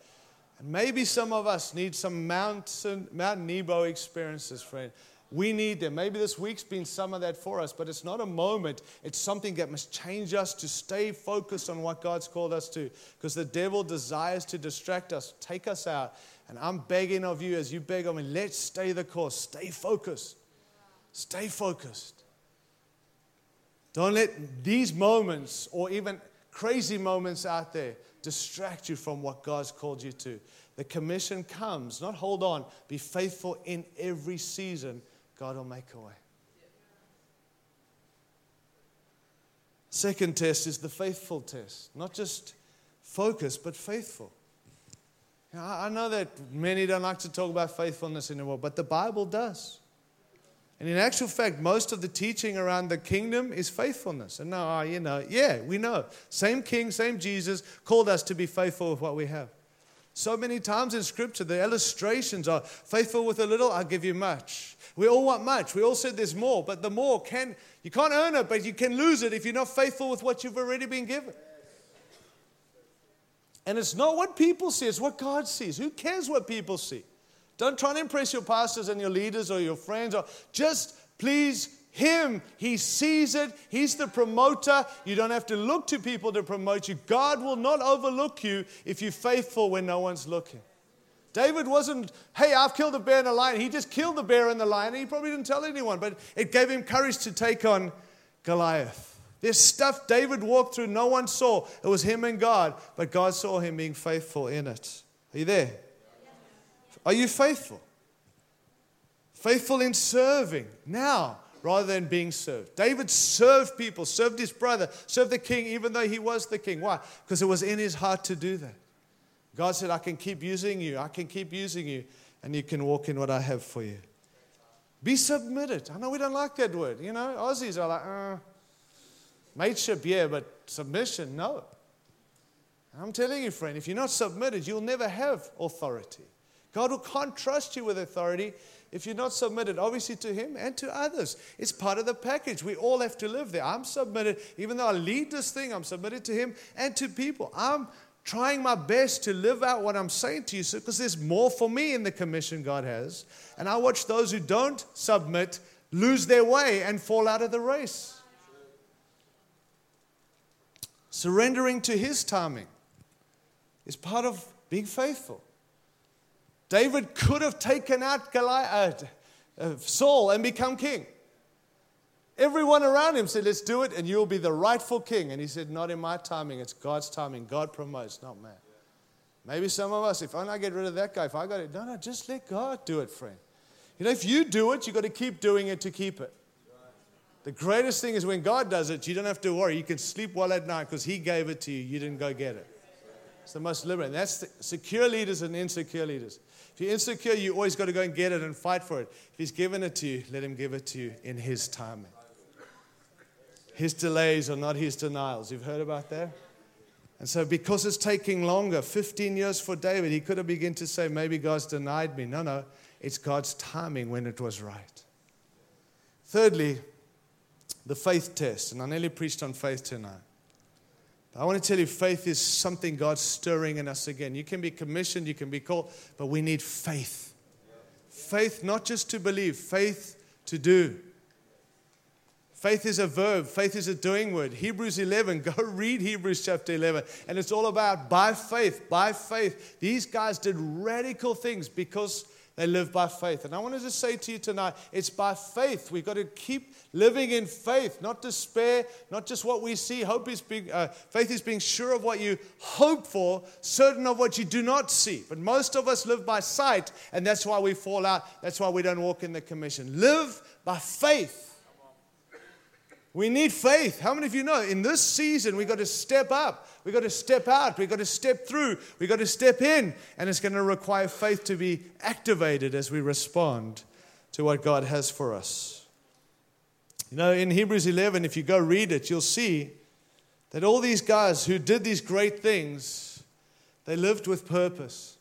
And maybe some of us need some mountain, Mount Nebo experiences, friend. We need them. Maybe this week's been some of that for us, but it's not a moment. It's something that must change us to stay focused on what God's called us to. Because the devil desires to distract us, take us out. And I'm begging of you, as you beg of me, let's stay the course. Stay focused. Stay focused. Don't let these moments or even crazy moments out there distract you from what God's called you to. The commission comes, not hold on, be faithful in every season. God will make a way. Second test is the faithful test, not just focus, but faithful. I know that many don't like to talk about faithfulness anymore, but the Bible does. And in actual fact, most of the teaching around the kingdom is faithfulness. And now, you know, yeah, we know. Same king, same Jesus called us to be faithful with what we have. So many times in scripture, the illustrations are faithful with a little, I'll give you much. We all want much. We all said there's more, but the more can, you can't earn it, but you can lose it if you're not faithful with what you've already been given. And it's not what people see, it's what God sees. Who cares what people see? Don't try to impress your pastors and your leaders or your friends. Or just please him. He sees it. He's the promoter. You don't have to look to people to promote you. God will not overlook you if you're faithful when no one's looking. David wasn't, hey, I've killed a bear and a lion. He just killed the bear and the lion. And he probably didn't tell anyone, but it gave him courage to take on Goliath. There's stuff David walked through, no one saw. It was him and God, but God saw him being faithful in it. Are you there? Are you faithful? Faithful in serving now rather than being served. David served people, served his brother, served the king, even though he was the king. Why? Because it was in his heart to do that. God said, I can keep using you, I can keep using you, and you can walk in what I have for you. Be submitted. I know we don't like that word. You know, Aussies are like, uh, mateship, yeah, but submission, no. I'm telling you, friend, if you're not submitted, you'll never have authority. God will can't trust you with authority if you're not submitted, obviously, to Him and to others. It's part of the package. We all have to live there. I'm submitted, even though I lead this thing, I'm submitted to Him and to people. I'm trying my best to live out what I'm saying to you because there's more for me in the commission God has. And I watch those who don't submit lose their way and fall out of the race. Surrendering to His timing is part of being faithful. David could have taken out Goliath, uh, Saul and become king. Everyone around him said, Let's do it, and you'll be the rightful king. And he said, Not in my timing, it's God's timing. God promotes, not man. Maybe some of us, if I get rid of that guy, if I got it, no, no, just let God do it, friend. You know, if you do it, you've got to keep doing it to keep it. The greatest thing is when God does it, you don't have to worry. You can sleep well at night because He gave it to you. You didn't go get it. It's the most liberating. That's the secure leaders and insecure leaders. If you're insecure, you always got to go and get it and fight for it. If He's given it to you, let Him give it to you in His timing. His delays are not His denials. You've heard about that? And so, because it's taking longer, 15 years for David, he could have begun to say, maybe God's denied me. No, no, it's God's timing when it was right. Thirdly, the faith test. And I nearly preached on faith tonight. I want to tell you, faith is something God's stirring in us again. You can be commissioned, you can be called, but we need faith. Faith not just to believe, faith to do. Faith is a verb, faith is a doing word. Hebrews 11, go read Hebrews chapter 11. And it's all about by faith, by faith. These guys did radical things because They live by faith. And I want to just say to you tonight it's by faith. We've got to keep living in faith, not despair, not just what we see. Hope is being, uh, faith is being sure of what you hope for, certain of what you do not see. But most of us live by sight, and that's why we fall out. That's why we don't walk in the commission. Live by faith. We need faith. How many of you know in this season we got to step up, we got to step out, we got to step through, we got to step in, and it's going to require faith to be activated as we respond to what God has for us. You know, in Hebrews 11, if you go read it, you'll see that all these guys who did these great things, they lived with purpose.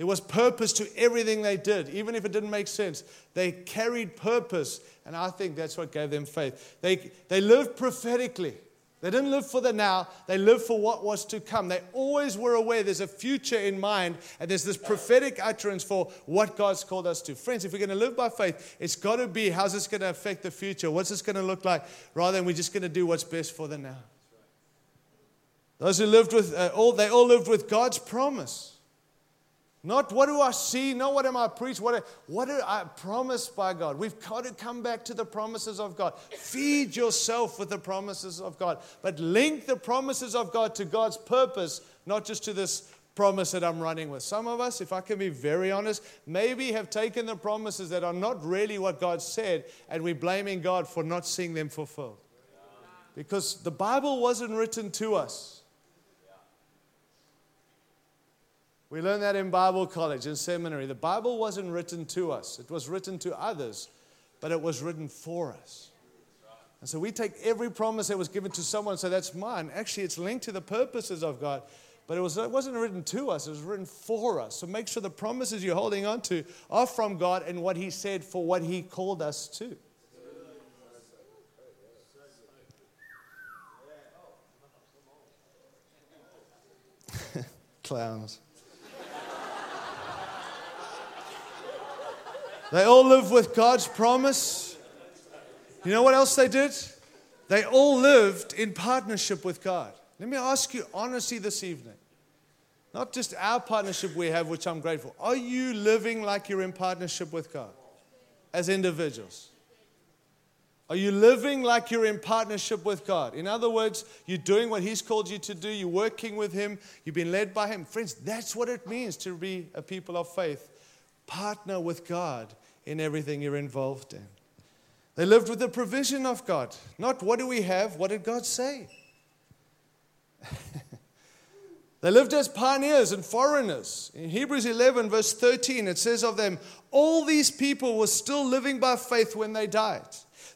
There was purpose to everything they did, even if it didn't make sense. They carried purpose, and I think that's what gave them faith. They, they lived prophetically. They didn't live for the now, they lived for what was to come. They always were aware there's a future in mind, and there's this prophetic utterance for what God's called us to. Friends, if we're going to live by faith, it's got to be how's this going to affect the future? What's this going to look like? Rather than we're just going to do what's best for the now. Those who lived with, uh, all, they all lived with God's promise. Not what do I see, not what am I preach, what, what do I promise by God. We've got to come back to the promises of God. Feed yourself with the promises of God, but link the promises of God to God's purpose, not just to this promise that I'm running with. Some of us, if I can be very honest, maybe have taken the promises that are not really what God said, and we're blaming God for not seeing them fulfilled. Because the Bible wasn't written to us. We learned that in Bible college and seminary. The Bible wasn't written to us, it was written to others, but it was written for us. And so we take every promise that was given to someone say, That's mine. Actually, it's linked to the purposes of God. But it, was, it wasn't written to us, it was written for us. So make sure the promises you're holding on to are from God and what He said for what He called us to. Clowns. They all lived with God's promise. You know what else they did? They all lived in partnership with God. Let me ask you honestly this evening. Not just our partnership we have, which I'm grateful. Are you living like you're in partnership with God as individuals? Are you living like you're in partnership with God? In other words, you're doing what He's called you to do, you're working with Him, you've been led by Him. Friends, that's what it means to be a people of faith. Partner with God in everything you're involved in. They lived with the provision of God, not what do we have, what did God say? they lived as pioneers and foreigners. In Hebrews 11, verse 13, it says of them, All these people were still living by faith when they died.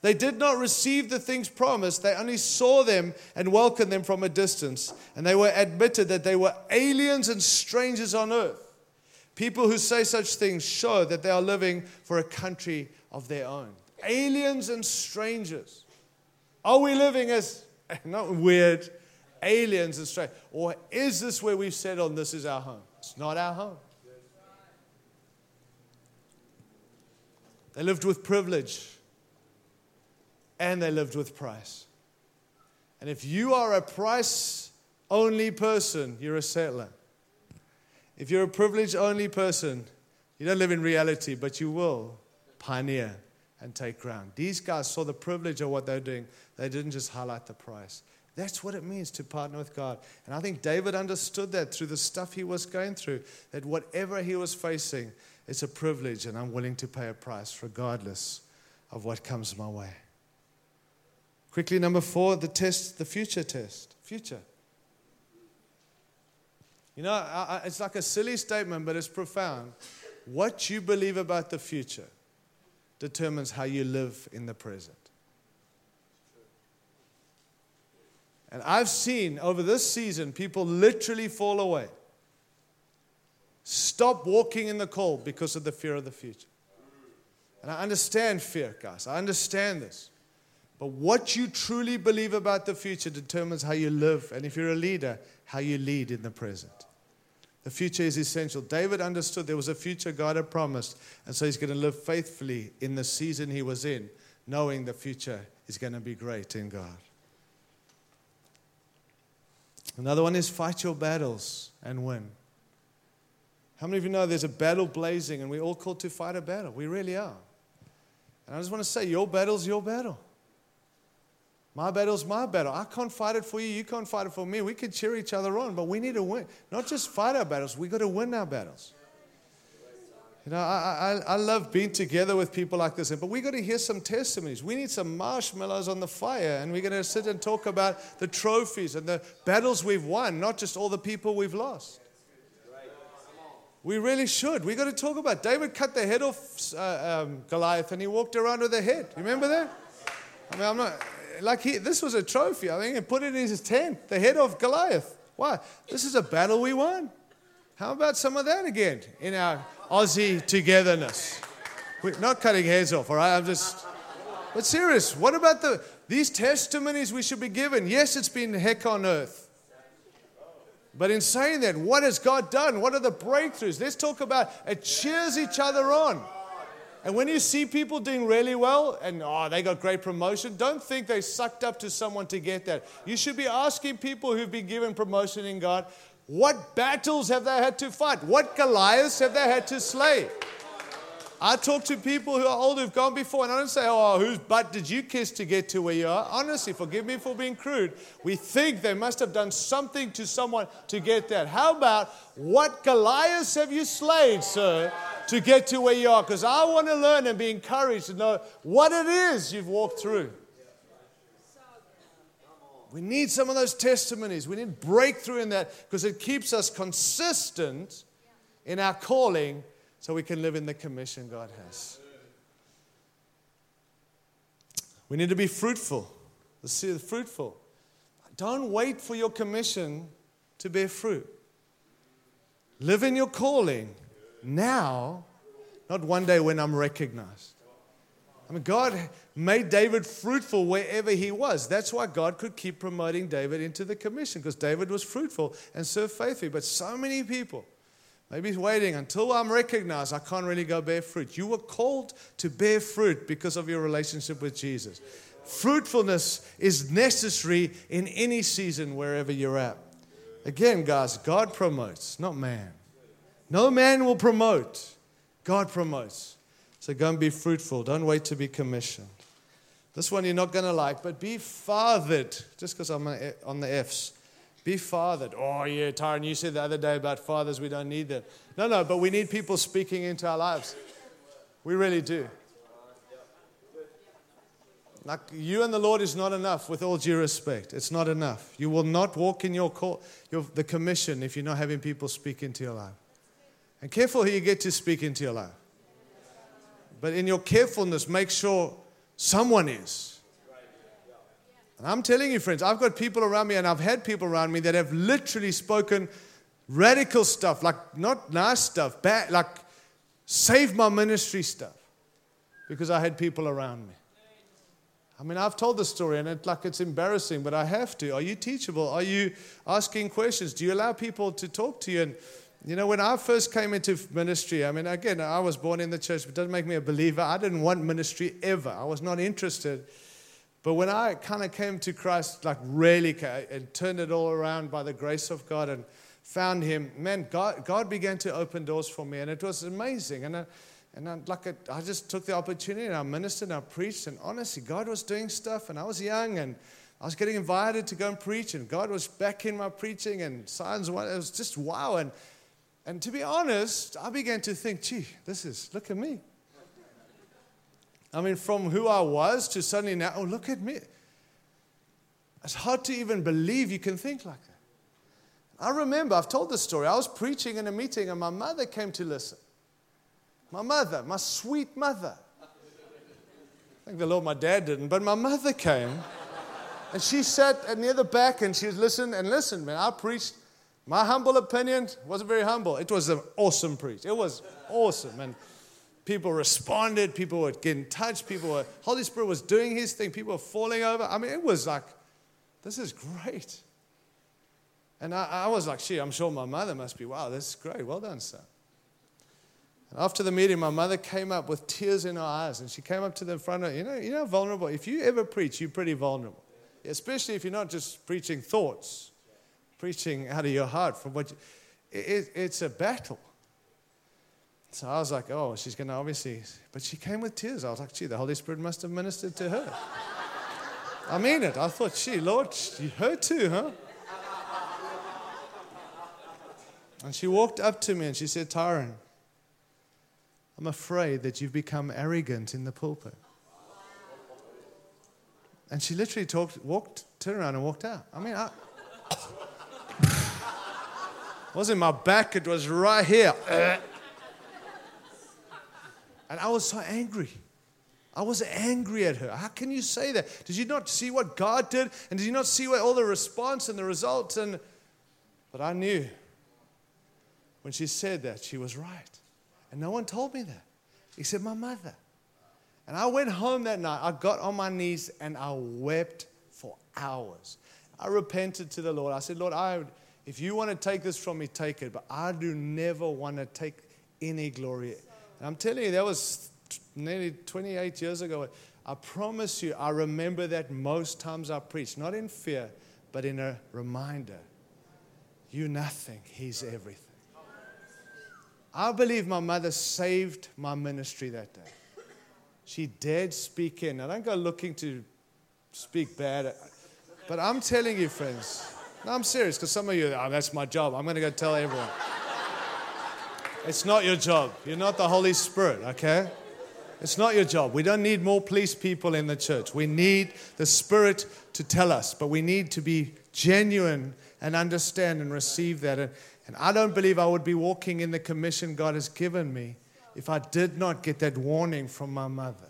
They did not receive the things promised, they only saw them and welcomed them from a distance. And they were admitted that they were aliens and strangers on earth. People who say such things show that they are living for a country of their own. Aliens and strangers. Are we living as, not weird, aliens and strangers? Or is this where we've settled oh, this is our home? It's not our home. They lived with privilege and they lived with price. And if you are a price only person, you're a settler. If you're a privilege only person, you don't live in reality, but you will pioneer and take ground. These guys saw the privilege of what they're doing, they didn't just highlight the price. That's what it means to partner with God. And I think David understood that through the stuff he was going through, that whatever he was facing, it's a privilege, and I'm willing to pay a price regardless of what comes my way. Quickly, number four, the test, the future test. Future. You know, I, I, it's like a silly statement, but it's profound. What you believe about the future determines how you live in the present. And I've seen over this season people literally fall away, stop walking in the call because of the fear of the future. And I understand fear, guys. I understand this. But what you truly believe about the future determines how you live, and if you're a leader, how you lead in the present. The future is essential. David understood there was a future God had promised, and so he's going to live faithfully in the season he was in, knowing the future is going to be great in God. Another one is fight your battles and win. How many of you know there's a battle blazing and we're all called to fight a battle? We really are. And I just want to say, your battle's your battle. My battle's my battle. I can't fight it for you. You can't fight it for me. We can cheer each other on, but we need to win. Not just fight our battles, we got to win our battles. You know, I, I, I love being together with people like this, but we got to hear some testimonies. We need some marshmallows on the fire, and we're going to sit and talk about the trophies and the battles we've won, not just all the people we've lost. We really should. We got to talk about. David cut the head off uh, um, Goliath, and he walked around with a head. You remember that? I mean, I'm not like he, this was a trophy. I think he put it in his tent. The head of Goliath. Why? This is a battle we won. How about some of that again in our Aussie togetherness? We're not cutting heads off, all right? I'm just. But serious. What about the these testimonies we should be given? Yes, it's been heck on earth. But in saying that, what has God done? What are the breakthroughs? Let's talk about it cheers each other on. And when you see people doing really well and oh, they got great promotion, don't think they sucked up to someone to get that. You should be asking people who've been given promotion in God, what battles have they had to fight? What Goliaths have they had to slay? I talk to people who are old who've gone before, and I don't say, Oh, whose butt did you kiss to get to where you are? Honestly, forgive me for being crude. We think they must have done something to someone to get that. How about what Goliaths have you slayed, sir, to get to where you are? Because I want to learn and be encouraged to know what it is you've walked through. We need some of those testimonies. We need breakthrough in that because it keeps us consistent in our calling so we can live in the commission God has. We need to be fruitful. Let's see, fruitful. Don't wait for your commission to bear fruit. Live in your calling now, not one day when I'm recognized. I mean, God made David fruitful wherever he was. That's why God could keep promoting David into the commission, because David was fruitful and served faithfully. But so many people, Maybe he's waiting until I'm recognized. I can't really go bear fruit. You were called to bear fruit because of your relationship with Jesus. Fruitfulness is necessary in any season, wherever you're at. Again, guys, God promotes, not man. No man will promote, God promotes. So go and be fruitful. Don't wait to be commissioned. This one you're not going to like, but be fathered, just because I'm on the F's. Be fathered. Oh, yeah, Tyron, you said the other day about fathers, we don't need them. No, no, but we need people speaking into our lives. We really do. Like you and the Lord is not enough, with all due respect. It's not enough. You will not walk in your, call, your the commission if you're not having people speak into your life. And careful who you get to speak into your life. But in your carefulness, make sure someone is. And I'm telling you, friends, I've got people around me, and I've had people around me that have literally spoken radical stuff, like not nice stuff, bad, like save my ministry stuff, because I had people around me. I mean, I've told the story, and it's like it's embarrassing, but I have to. Are you teachable? Are you asking questions? Do you allow people to talk to you? And you know, when I first came into ministry, I mean, again, I was born in the church, but it doesn't make me a believer. I didn't want ministry ever. I was not interested. But when I kind of came to Christ, like really, and turned it all around by the grace of God and found Him, man, God, God began to open doors for me, and it was amazing. And I, and I, like I, I just took the opportunity, and I ministered, and I preached, and honestly, God was doing stuff, and I was young, and I was getting invited to go and preach, and God was back in my preaching, and signs. It was just wow. And and to be honest, I began to think, gee, this is look at me. I mean, from who I was to suddenly now, oh, look at me. It's hard to even believe you can think like that. I remember, I've told this story. I was preaching in a meeting and my mother came to listen. My mother, my sweet mother. I think the Lord, my dad didn't, but my mother came and she sat near the back and she listened and listened, man. I preached. My humble opinion wasn't very humble. It was an awesome preach. It was awesome. And people responded, people were getting touched, people were, Holy Spirit was doing his thing, people were falling over. I mean, it was like, this is great. And I, I was like, gee, I'm sure my mother must be, wow, this is great. Well done, son. And after the meeting, my mother came up with tears in her eyes and she came up to the front of, you know, you know, vulnerable. If you ever preach, you're pretty vulnerable. Especially if you're not just preaching thoughts, preaching out of your heart from what you, it, it's a battle. So I was like, oh, she's going to obviously. But she came with tears. I was like, gee, the Holy Spirit must have ministered to her. I mean it. I thought, gee, Lord, she, her too, huh? And she walked up to me and she said, Tyron, I'm afraid that you've become arrogant in the pulpit. And she literally talked, walked, turned around and walked out. I mean, I, it wasn't my back, it was right here. Uh. And I was so angry. I was angry at her. How can you say that? Did you not see what God did? And did you not see what all the response and the results? And but I knew when she said that she was right. And no one told me that. Except my mother. And I went home that night. I got on my knees and I wept for hours. I repented to the Lord. I said, Lord, I, if you want to take this from me, take it. But I do never want to take any glory. And I'm telling you, that was nearly 28 years ago. I promise you, I remember that most times I preach, not in fear, but in a reminder. You nothing, He's everything. I believe my mother saved my ministry that day. She dared speak in. I don't go looking to speak bad, but I'm telling you, friends, no, I'm serious because some of you, oh, that's my job. I'm going to go tell everyone. It's not your job. You're not the Holy Spirit, okay? It's not your job. We don't need more police people in the church. We need the Spirit to tell us, but we need to be genuine and understand and receive that. And, and I don't believe I would be walking in the commission God has given me if I did not get that warning from my mother.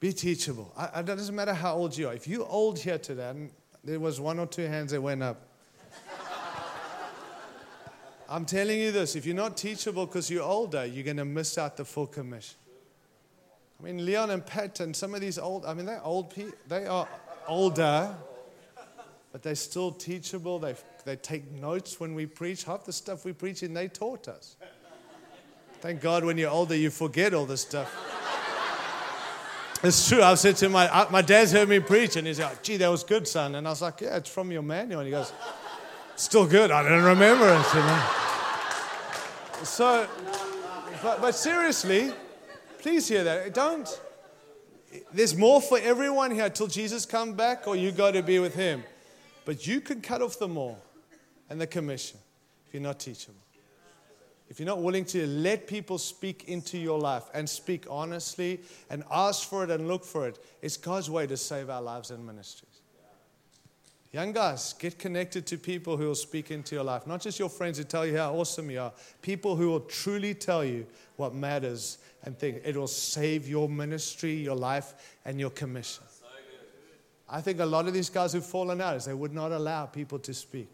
Be teachable. I, it doesn't matter how old you are. If you're old here today, there was one or two hands that went up. I'm telling you this if you're not teachable because you're older, you're going to miss out the full commission. I mean, Leon and Pat and some of these old, I mean, they're old people, they are older, but they're still teachable. They, they take notes when we preach. Half the stuff we preach in, they taught us. Thank God when you're older, you forget all this stuff. It's true. I've said to my, uh, my dad's heard me preach, and he's like, gee, that was good, son. And I was like, yeah, it's from your manual. And he goes, still good. I don't remember it, you know. So, but, but seriously, please hear that. Don't, there's more for everyone here till Jesus comes back or you go to be with him. But you can cut off the more and the commission if you're not teachable. If you're not willing to let people speak into your life and speak honestly and ask for it and look for it, it's God's way to save our lives and ministries. Young guys, get connected to people who will speak into your life. Not just your friends who tell you how awesome you are, people who will truly tell you what matters and think it will save your ministry, your life, and your commission. I think a lot of these guys who've fallen out is they would not allow people to speak.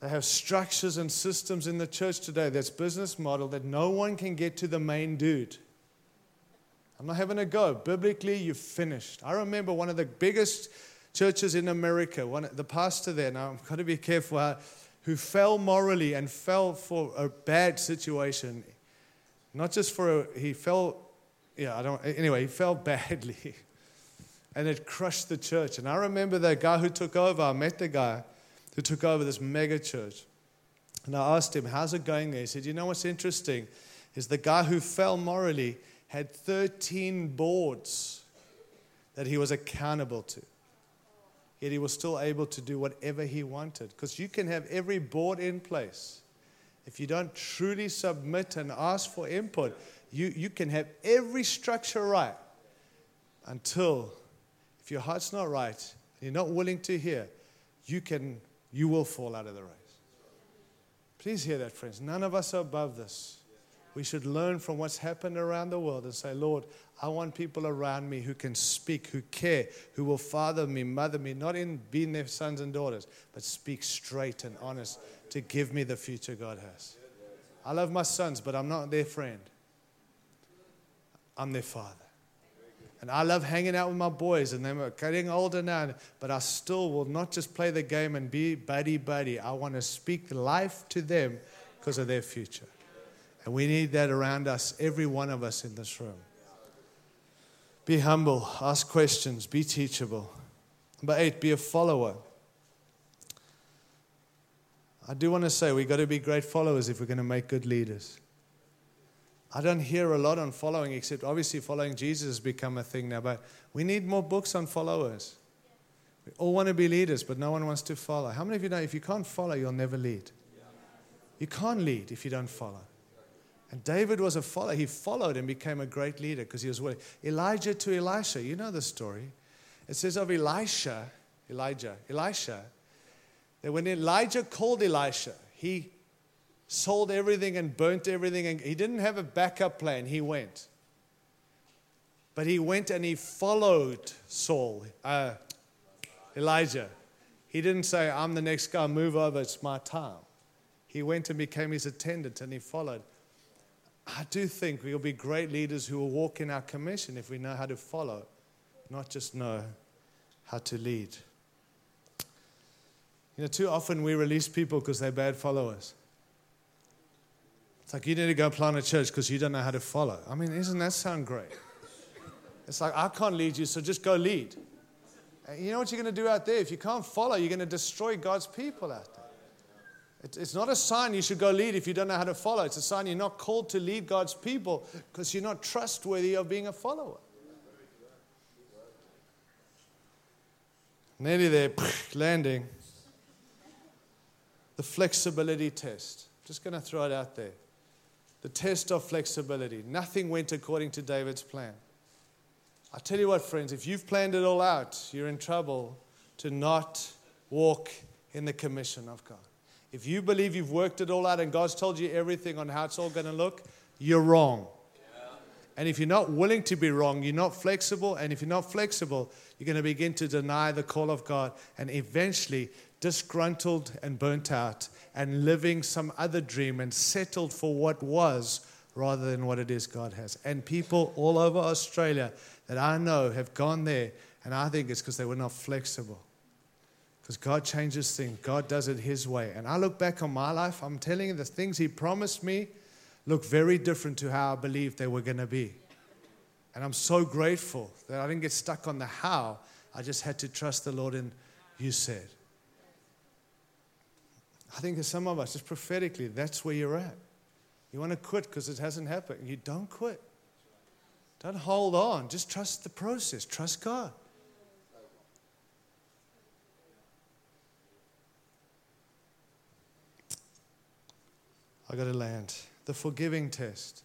They have structures and systems in the church today that's business model that no one can get to the main dude. I'm not having a go. Biblically, you're finished. I remember one of the biggest churches in America, one, the pastor there, now I've got to be careful, who fell morally and fell for a bad situation. Not just for a, he fell, yeah, I don't, anyway, he fell badly. and it crushed the church. And I remember the guy who took over, I met the guy who took over this mega church. And I asked him, How's it going there? He said, You know what's interesting? Is the guy who fell morally had 13 boards that he was accountable to. Yet he was still able to do whatever he wanted. Because you can have every board in place. If you don't truly submit and ask for input, you, you can have every structure right until, if your heart's not right, you're not willing to hear, you can you will fall out of the race. Please hear that, friends. None of us are above this. We should learn from what's happened around the world and say, Lord, I want people around me who can speak, who care, who will father me, mother me, not in being their sons and daughters, but speak straight and honest to give me the future God has. I love my sons, but I'm not their friend. I'm their father. And I love hanging out with my boys, and they're getting older now, but I still will not just play the game and be buddy buddy. I want to speak life to them because of their future. And we need that around us, every one of us in this room. Be humble, ask questions, be teachable. Number eight, be a follower. I do want to say we've got to be great followers if we're going to make good leaders. I don't hear a lot on following, except obviously following Jesus has become a thing now, but we need more books on followers. We all want to be leaders, but no one wants to follow. How many of you know if you can't follow, you'll never lead? You can't lead if you don't follow. And David was a follower. He followed and became a great leader because he was willing. Elijah to Elisha, you know the story. It says of Elisha, Elijah, Elisha, that when Elijah called Elisha, he sold everything and burnt everything, and he didn't have a backup plan. He went. But he went and he followed Saul, uh, Elijah. He didn't say, I'm the next guy, move over, it's my time. He went and became his attendant and he followed. I do think we'll be great leaders who will walk in our commission if we know how to follow, not just know how to lead. You know, too often we release people because they're bad followers. It's like you need to go plant a church because you don't know how to follow. I mean, doesn't that sound great? It's like, I can't lead you, so just go lead. And you know what you're going to do out there? If you can't follow, you're going to destroy God's people out there. It's not a sign you should go lead if you don't know how to follow. It's a sign you're not called to lead God's people because you're not trustworthy of being a follower. Nearly there, landing. The flexibility test. Just going to throw it out there. The test of flexibility. Nothing went according to David's plan. I tell you what, friends, if you've planned it all out, you're in trouble to not walk in the commission of God. If you believe you've worked it all out and God's told you everything on how it's all going to look, you're wrong. And if you're not willing to be wrong, you're not flexible. And if you're not flexible, you're going to begin to deny the call of God and eventually disgruntled and burnt out and living some other dream and settled for what was rather than what it is God has. And people all over Australia that I know have gone there, and I think it's because they were not flexible. Because God changes things, God does it His way. And I look back on my life, I'm telling you, the things He promised me look very different to how I believed they were going to be. And I'm so grateful that I didn't get stuck on the how. I just had to trust the Lord and you said. I think there's some of us, just prophetically, that's where you're at. You want to quit because it hasn't happened. You don't quit. Don't hold on. Just trust the process. Trust God. I got to land. The forgiving test.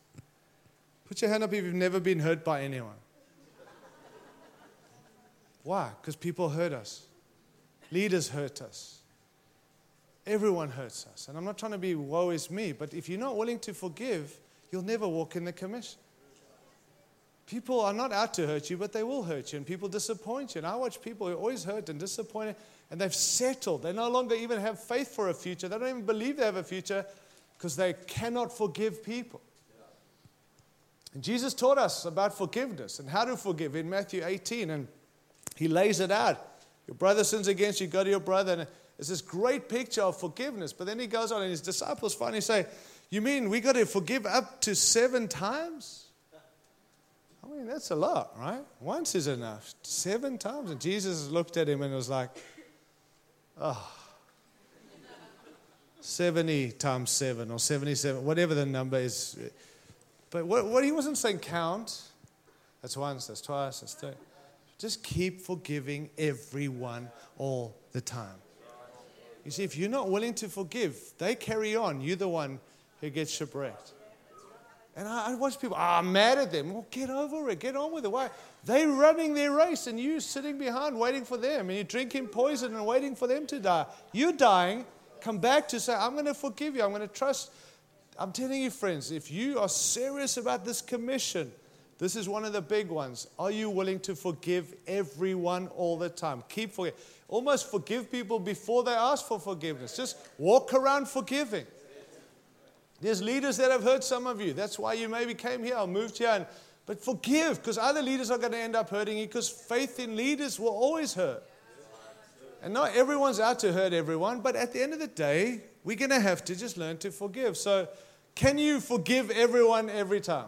Put your hand up if you've never been hurt by anyone. Why? Because people hurt us, leaders hurt us. Everyone hurts us. And I'm not trying to be woe is me, but if you're not willing to forgive, you'll never walk in the commission. People are not out to hurt you, but they will hurt you, and people disappoint you. And I watch people who are always hurt and disappointed, and they've settled. They no longer even have faith for a future. They don't even believe they have a future because they cannot forgive people. And Jesus taught us about forgiveness and how to forgive in Matthew 18, and he lays it out. Your brother sins against you, go to your brother. And it's this great picture of forgiveness. But then he goes on, and his disciples finally say, You mean we got to forgive up to seven times? I mean, that's a lot, right? Once is enough. Seven times. And Jesus looked at him and was like, Oh, 70 times 7 or 77, whatever the number is. But what, what he wasn't saying count. That's once, that's twice, that's three. Just keep forgiving everyone all the time. You see, if you're not willing to forgive, they carry on. You're the one who gets shipwrecked. And I, I watch people, oh, I'm mad at them. Well, get over it. Get on with it. Why? They're running their race and you sitting behind waiting for them. And you're drinking poison and waiting for them to die. You're dying. Come back to say, I'm going to forgive you. I'm going to trust. I'm telling you, friends, if you are serious about this commission, this is one of the big ones. Are you willing to forgive everyone all the time? Keep forgiving. Almost forgive people before they ask for forgiveness. Just walk around forgiving. There's leaders that have hurt some of you. That's why you maybe came here or moved here. And, but forgive, because other leaders are going to end up hurting you, because faith in leaders will always hurt. And not everyone's out to hurt everyone, but at the end of the day, we're going to have to just learn to forgive. So, can you forgive everyone every time?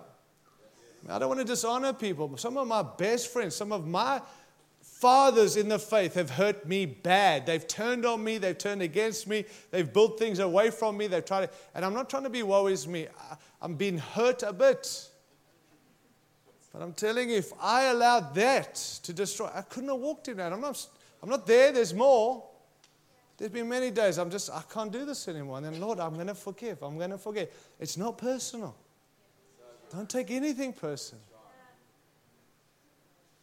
I don't want to dishonor people. Some of my best friends, some of my fathers in the faith have hurt me bad. They've turned on me, they've turned against me, they've built things away from me, they've tried to, and I'm not trying to be woe is me. I'm being hurt a bit. But I'm telling you, if I allowed that to destroy, I couldn't have walked in that. I'm not, I'm not there, there's more. There's been many days I'm just, I can't do this anymore. And then, Lord, I'm going to forgive. I'm going to forget. It's not personal. Don't take anything personal.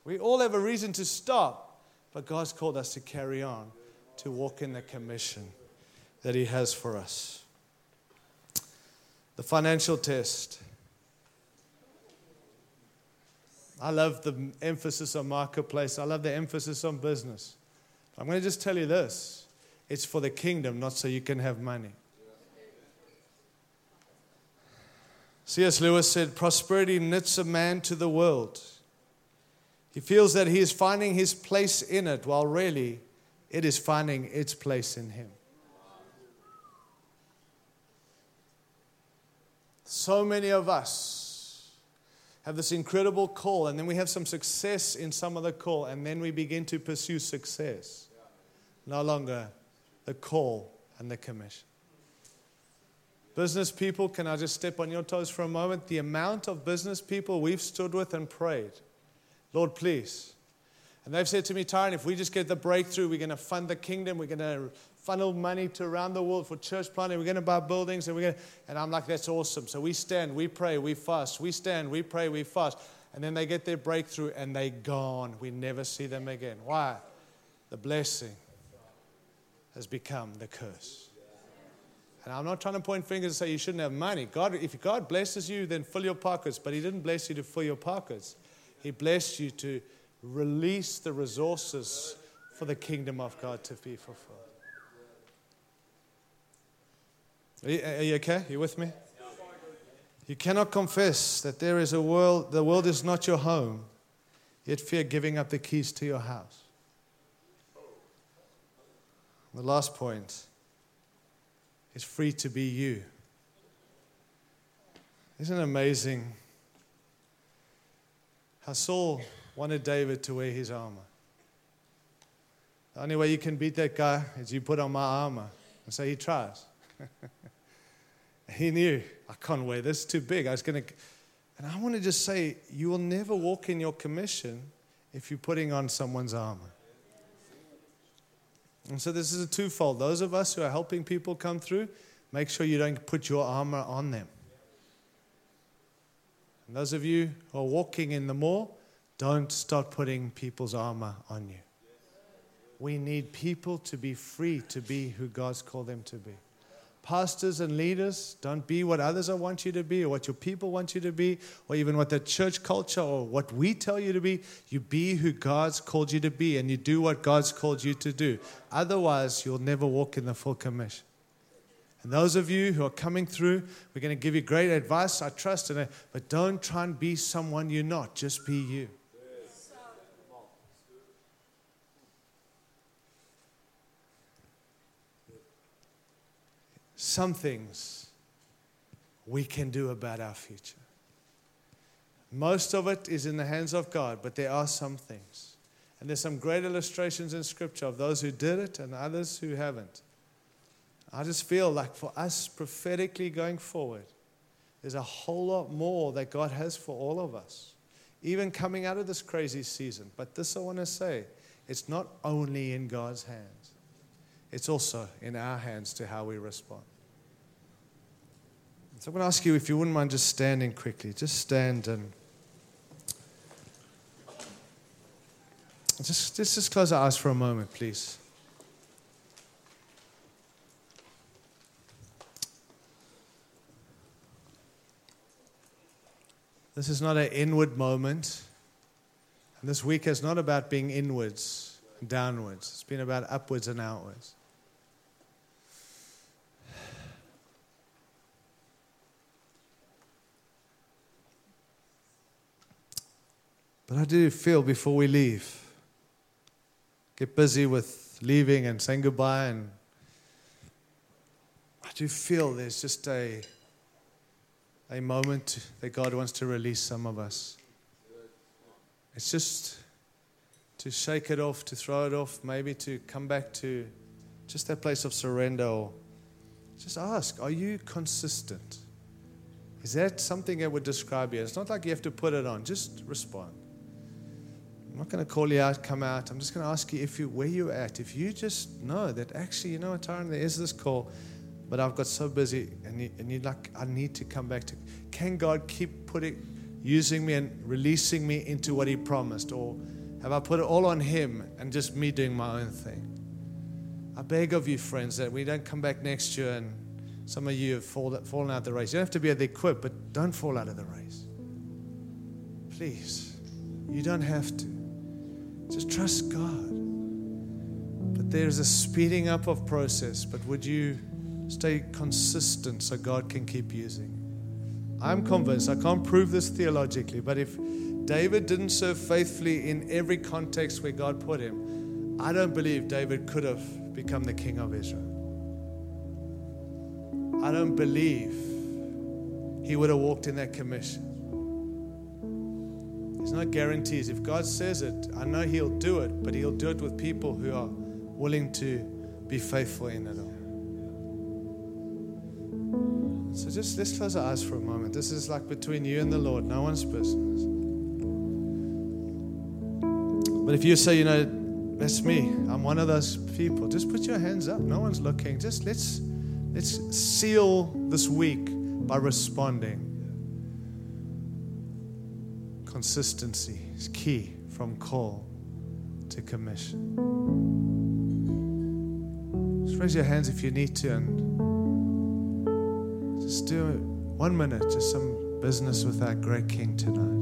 We all have a reason to stop, but God's called us to carry on, to walk in the commission that He has for us. The financial test. I love the emphasis on marketplace. I love the emphasis on business. I'm going to just tell you this it's for the kingdom, not so you can have money. C.S. Lewis said, Prosperity knits a man to the world. He feels that he is finding his place in it, while really it is finding its place in him. So many of us have this incredible call, and then we have some success in some of the call, and then we begin to pursue success. No longer the call and the commission. Business people, can I just step on your toes for a moment? The amount of business people we've stood with and prayed, Lord, please. And they've said to me, Tyron, if we just get the breakthrough, we're going to fund the kingdom, we're going to funnel money to around the world for church planting. We're going to buy buildings, and we're going and I'm like, that's awesome. So we stand, we pray, we fast. We stand, we pray, we fast. And then they get their breakthrough, and they're gone. We never see them again. Why? The blessing has become the curse. And I'm not trying to point fingers and say you shouldn't have money. God, if God blesses you, then fill your pockets. But He didn't bless you to fill your pockets. He blessed you to release the resources for the kingdom of God to be fulfilled. Are you, are you okay? Are you with me? You cannot confess that there is a world, the world is not your home, yet fear giving up the keys to your house. The last point is free to be you. Isn't it amazing how Saul wanted David to wear his armor? The only way you can beat that guy is you put on my armor. And so he tries. he knew, I can't wear this, too big. I was going to. And I want to just say, you will never walk in your commission if you're putting on someone's armor. And so this is a twofold. Those of us who are helping people come through, make sure you don't put your armor on them. And those of you who are walking in the mall, don't start putting people's armor on you. We need people to be free to be who God's called them to be pastors and leaders, don't be what others want you to be or what your people want you to be or even what the church culture or what we tell you to be. You be who God's called you to be and you do what God's called you to do. Otherwise, you'll never walk in the full commission. And those of you who are coming through, we're going to give you great advice, I trust in it, but don't try and be someone you're not. Just be you. Some things we can do about our future. Most of it is in the hands of God, but there are some things. And there's some great illustrations in Scripture of those who did it and others who haven't. I just feel like for us prophetically going forward, there's a whole lot more that God has for all of us, even coming out of this crazy season. But this I want to say it's not only in God's hands, it's also in our hands to how we respond. So I'm going to ask you if you wouldn't mind just standing quickly. Just stand and just, just, just close our eyes for a moment, please. This is not an inward moment. And this week is not about being inwards and downwards. It's been about upwards and outwards. But I do feel before we leave, get busy with leaving and saying goodbye, and I do feel there's just a, a moment that God wants to release some of us. It's just to shake it off, to throw it off, maybe to come back to just that place of surrender or just ask, are you consistent? Is that something that would describe you? It's not like you have to put it on, just respond. I'm not going to call you out, come out. I'm just going to ask you if you where you're at. If you just know that actually, you know what, Tyron, there is this call, but I've got so busy, and you, and you're like, I need to come back to. Can God keep putting, using me and releasing me into what He promised, or have I put it all on Him and just me doing my own thing? I beg of you, friends, that we don't come back next year and some of you have fallen out of the race. You don't have to be at the equip, but don't fall out of the race. Please, you don't have to. Just trust God. But there's a speeding up of process, but would you stay consistent so God can keep using? I'm convinced, I can't prove this theologically, but if David didn't serve faithfully in every context where God put him, I don't believe David could have become the king of Israel. I don't believe he would have walked in that commission. There's no guarantees. If God says it, I know He'll do it, but He'll do it with people who are willing to be faithful in it all. So just let's close our eyes for a moment. This is like between you and the Lord, no one's business. But if you say, you know, that's me, I'm one of those people, just put your hands up. No one's looking. Just let's let's seal this week by responding. Consistency is key from call to commission. Just raise your hands if you need to and just do one minute, just some business with our great King tonight.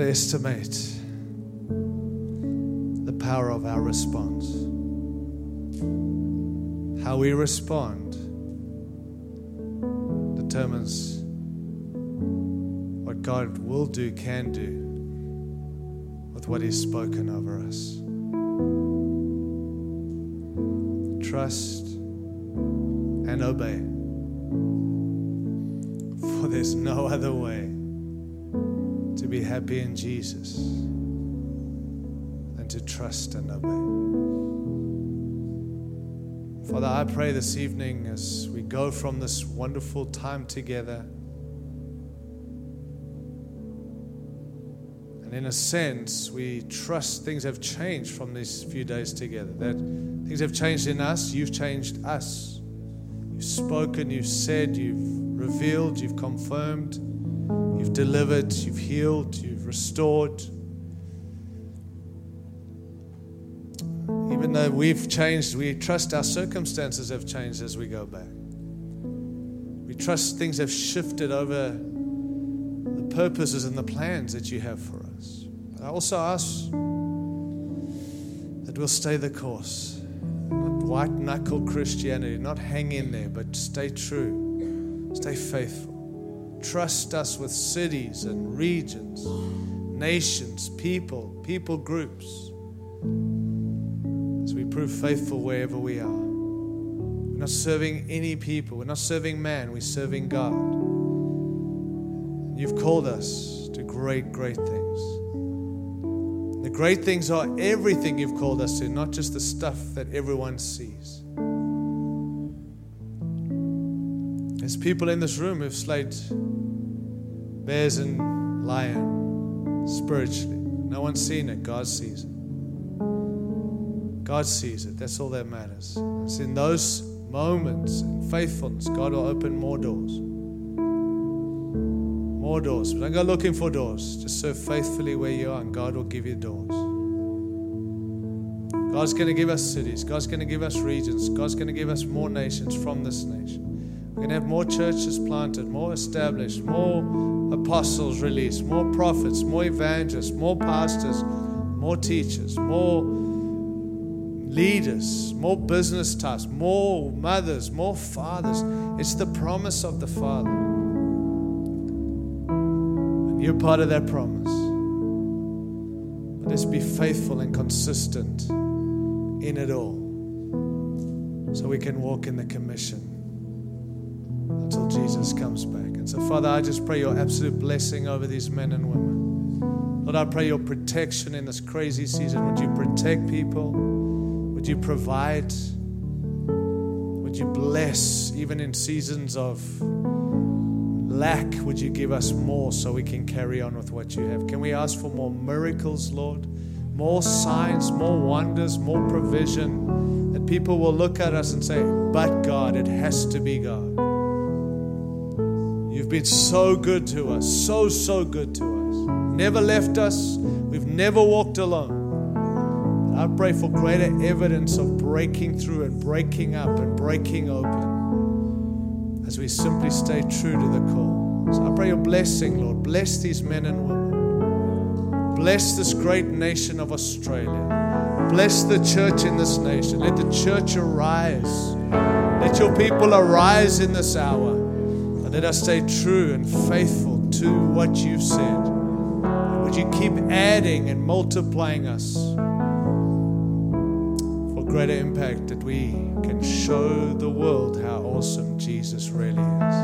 Underestimate the power of our response. How we respond determines what God will do, can do with what He's spoken over us. Trust and obey, for there's no other way be happy in Jesus than to trust and obey. Father, I pray this evening as we go from this wonderful time together. And in a sense, we trust things have changed from these few days together. That things have changed in us, you've changed us. You've spoken, you've said, you've revealed, you've confirmed. You've delivered, you've healed, you've restored. Even though we've changed, we trust our circumstances have changed as we go back. We trust things have shifted over the purposes and the plans that you have for us. But I also ask that we'll stay the course. White knuckle Christianity, not hang in there, but stay true, stay faithful. Trust us with cities and regions, nations, people, people groups, as we prove faithful wherever we are. We're not serving any people, we're not serving man, we're serving God. You've called us to great, great things. The great things are everything you've called us to, not just the stuff that everyone sees. There's people in this room who've slayed bears and lion spiritually. No one's seen it. God sees it. God sees it. That's all that matters. It's in those moments and faithfulness, God will open more doors. More doors. But Don't go looking for doors. Just serve faithfully where you are, and God will give you doors. God's going to give us cities. God's going to give us regions. God's going to give us more nations from this nation. We're going to have more churches planted, more established, more apostles released, more prophets, more evangelists, more pastors, more teachers, more leaders, more business types, more mothers, more fathers. It's the promise of the Father. And you're part of that promise. Let's be faithful and consistent in it all so we can walk in the commission until Jesus comes back. And so, Father, I just pray your absolute blessing over these men and women. Lord, I pray your protection in this crazy season. Would you protect people? Would you provide? Would you bless even in seasons of lack? Would you give us more so we can carry on with what you have? Can we ask for more miracles, Lord? More signs, more wonders, more provision. That people will look at us and say, But God, it has to be God. Been so good to us, so, so good to us. Never left us, we've never walked alone. I pray for greater evidence of breaking through and breaking up and breaking open as we simply stay true to the call. So I pray your blessing, Lord. Bless these men and women. Bless this great nation of Australia. Bless the church in this nation. Let the church arise. Let your people arise in this hour. And let us stay true and faithful to what you've said. And would you keep adding and multiplying us? For greater impact that we can show the world how awesome Jesus really is.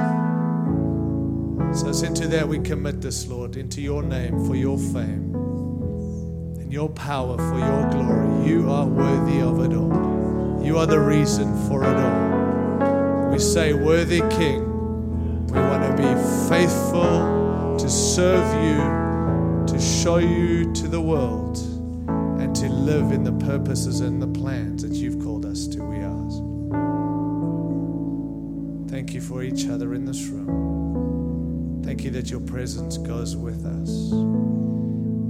So, into that we commit this, Lord, into your name for your fame and your power for your glory. You are worthy of it all. You are the reason for it all. We say, Worthy King, we want to be faithful to serve you, to show you to the world and to live in the purposes and the plans that you've called us to. We ask. Thank you for each other in this room. Thank you that your presence goes with us.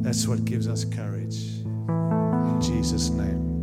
That's what gives us courage. In Jesus' name.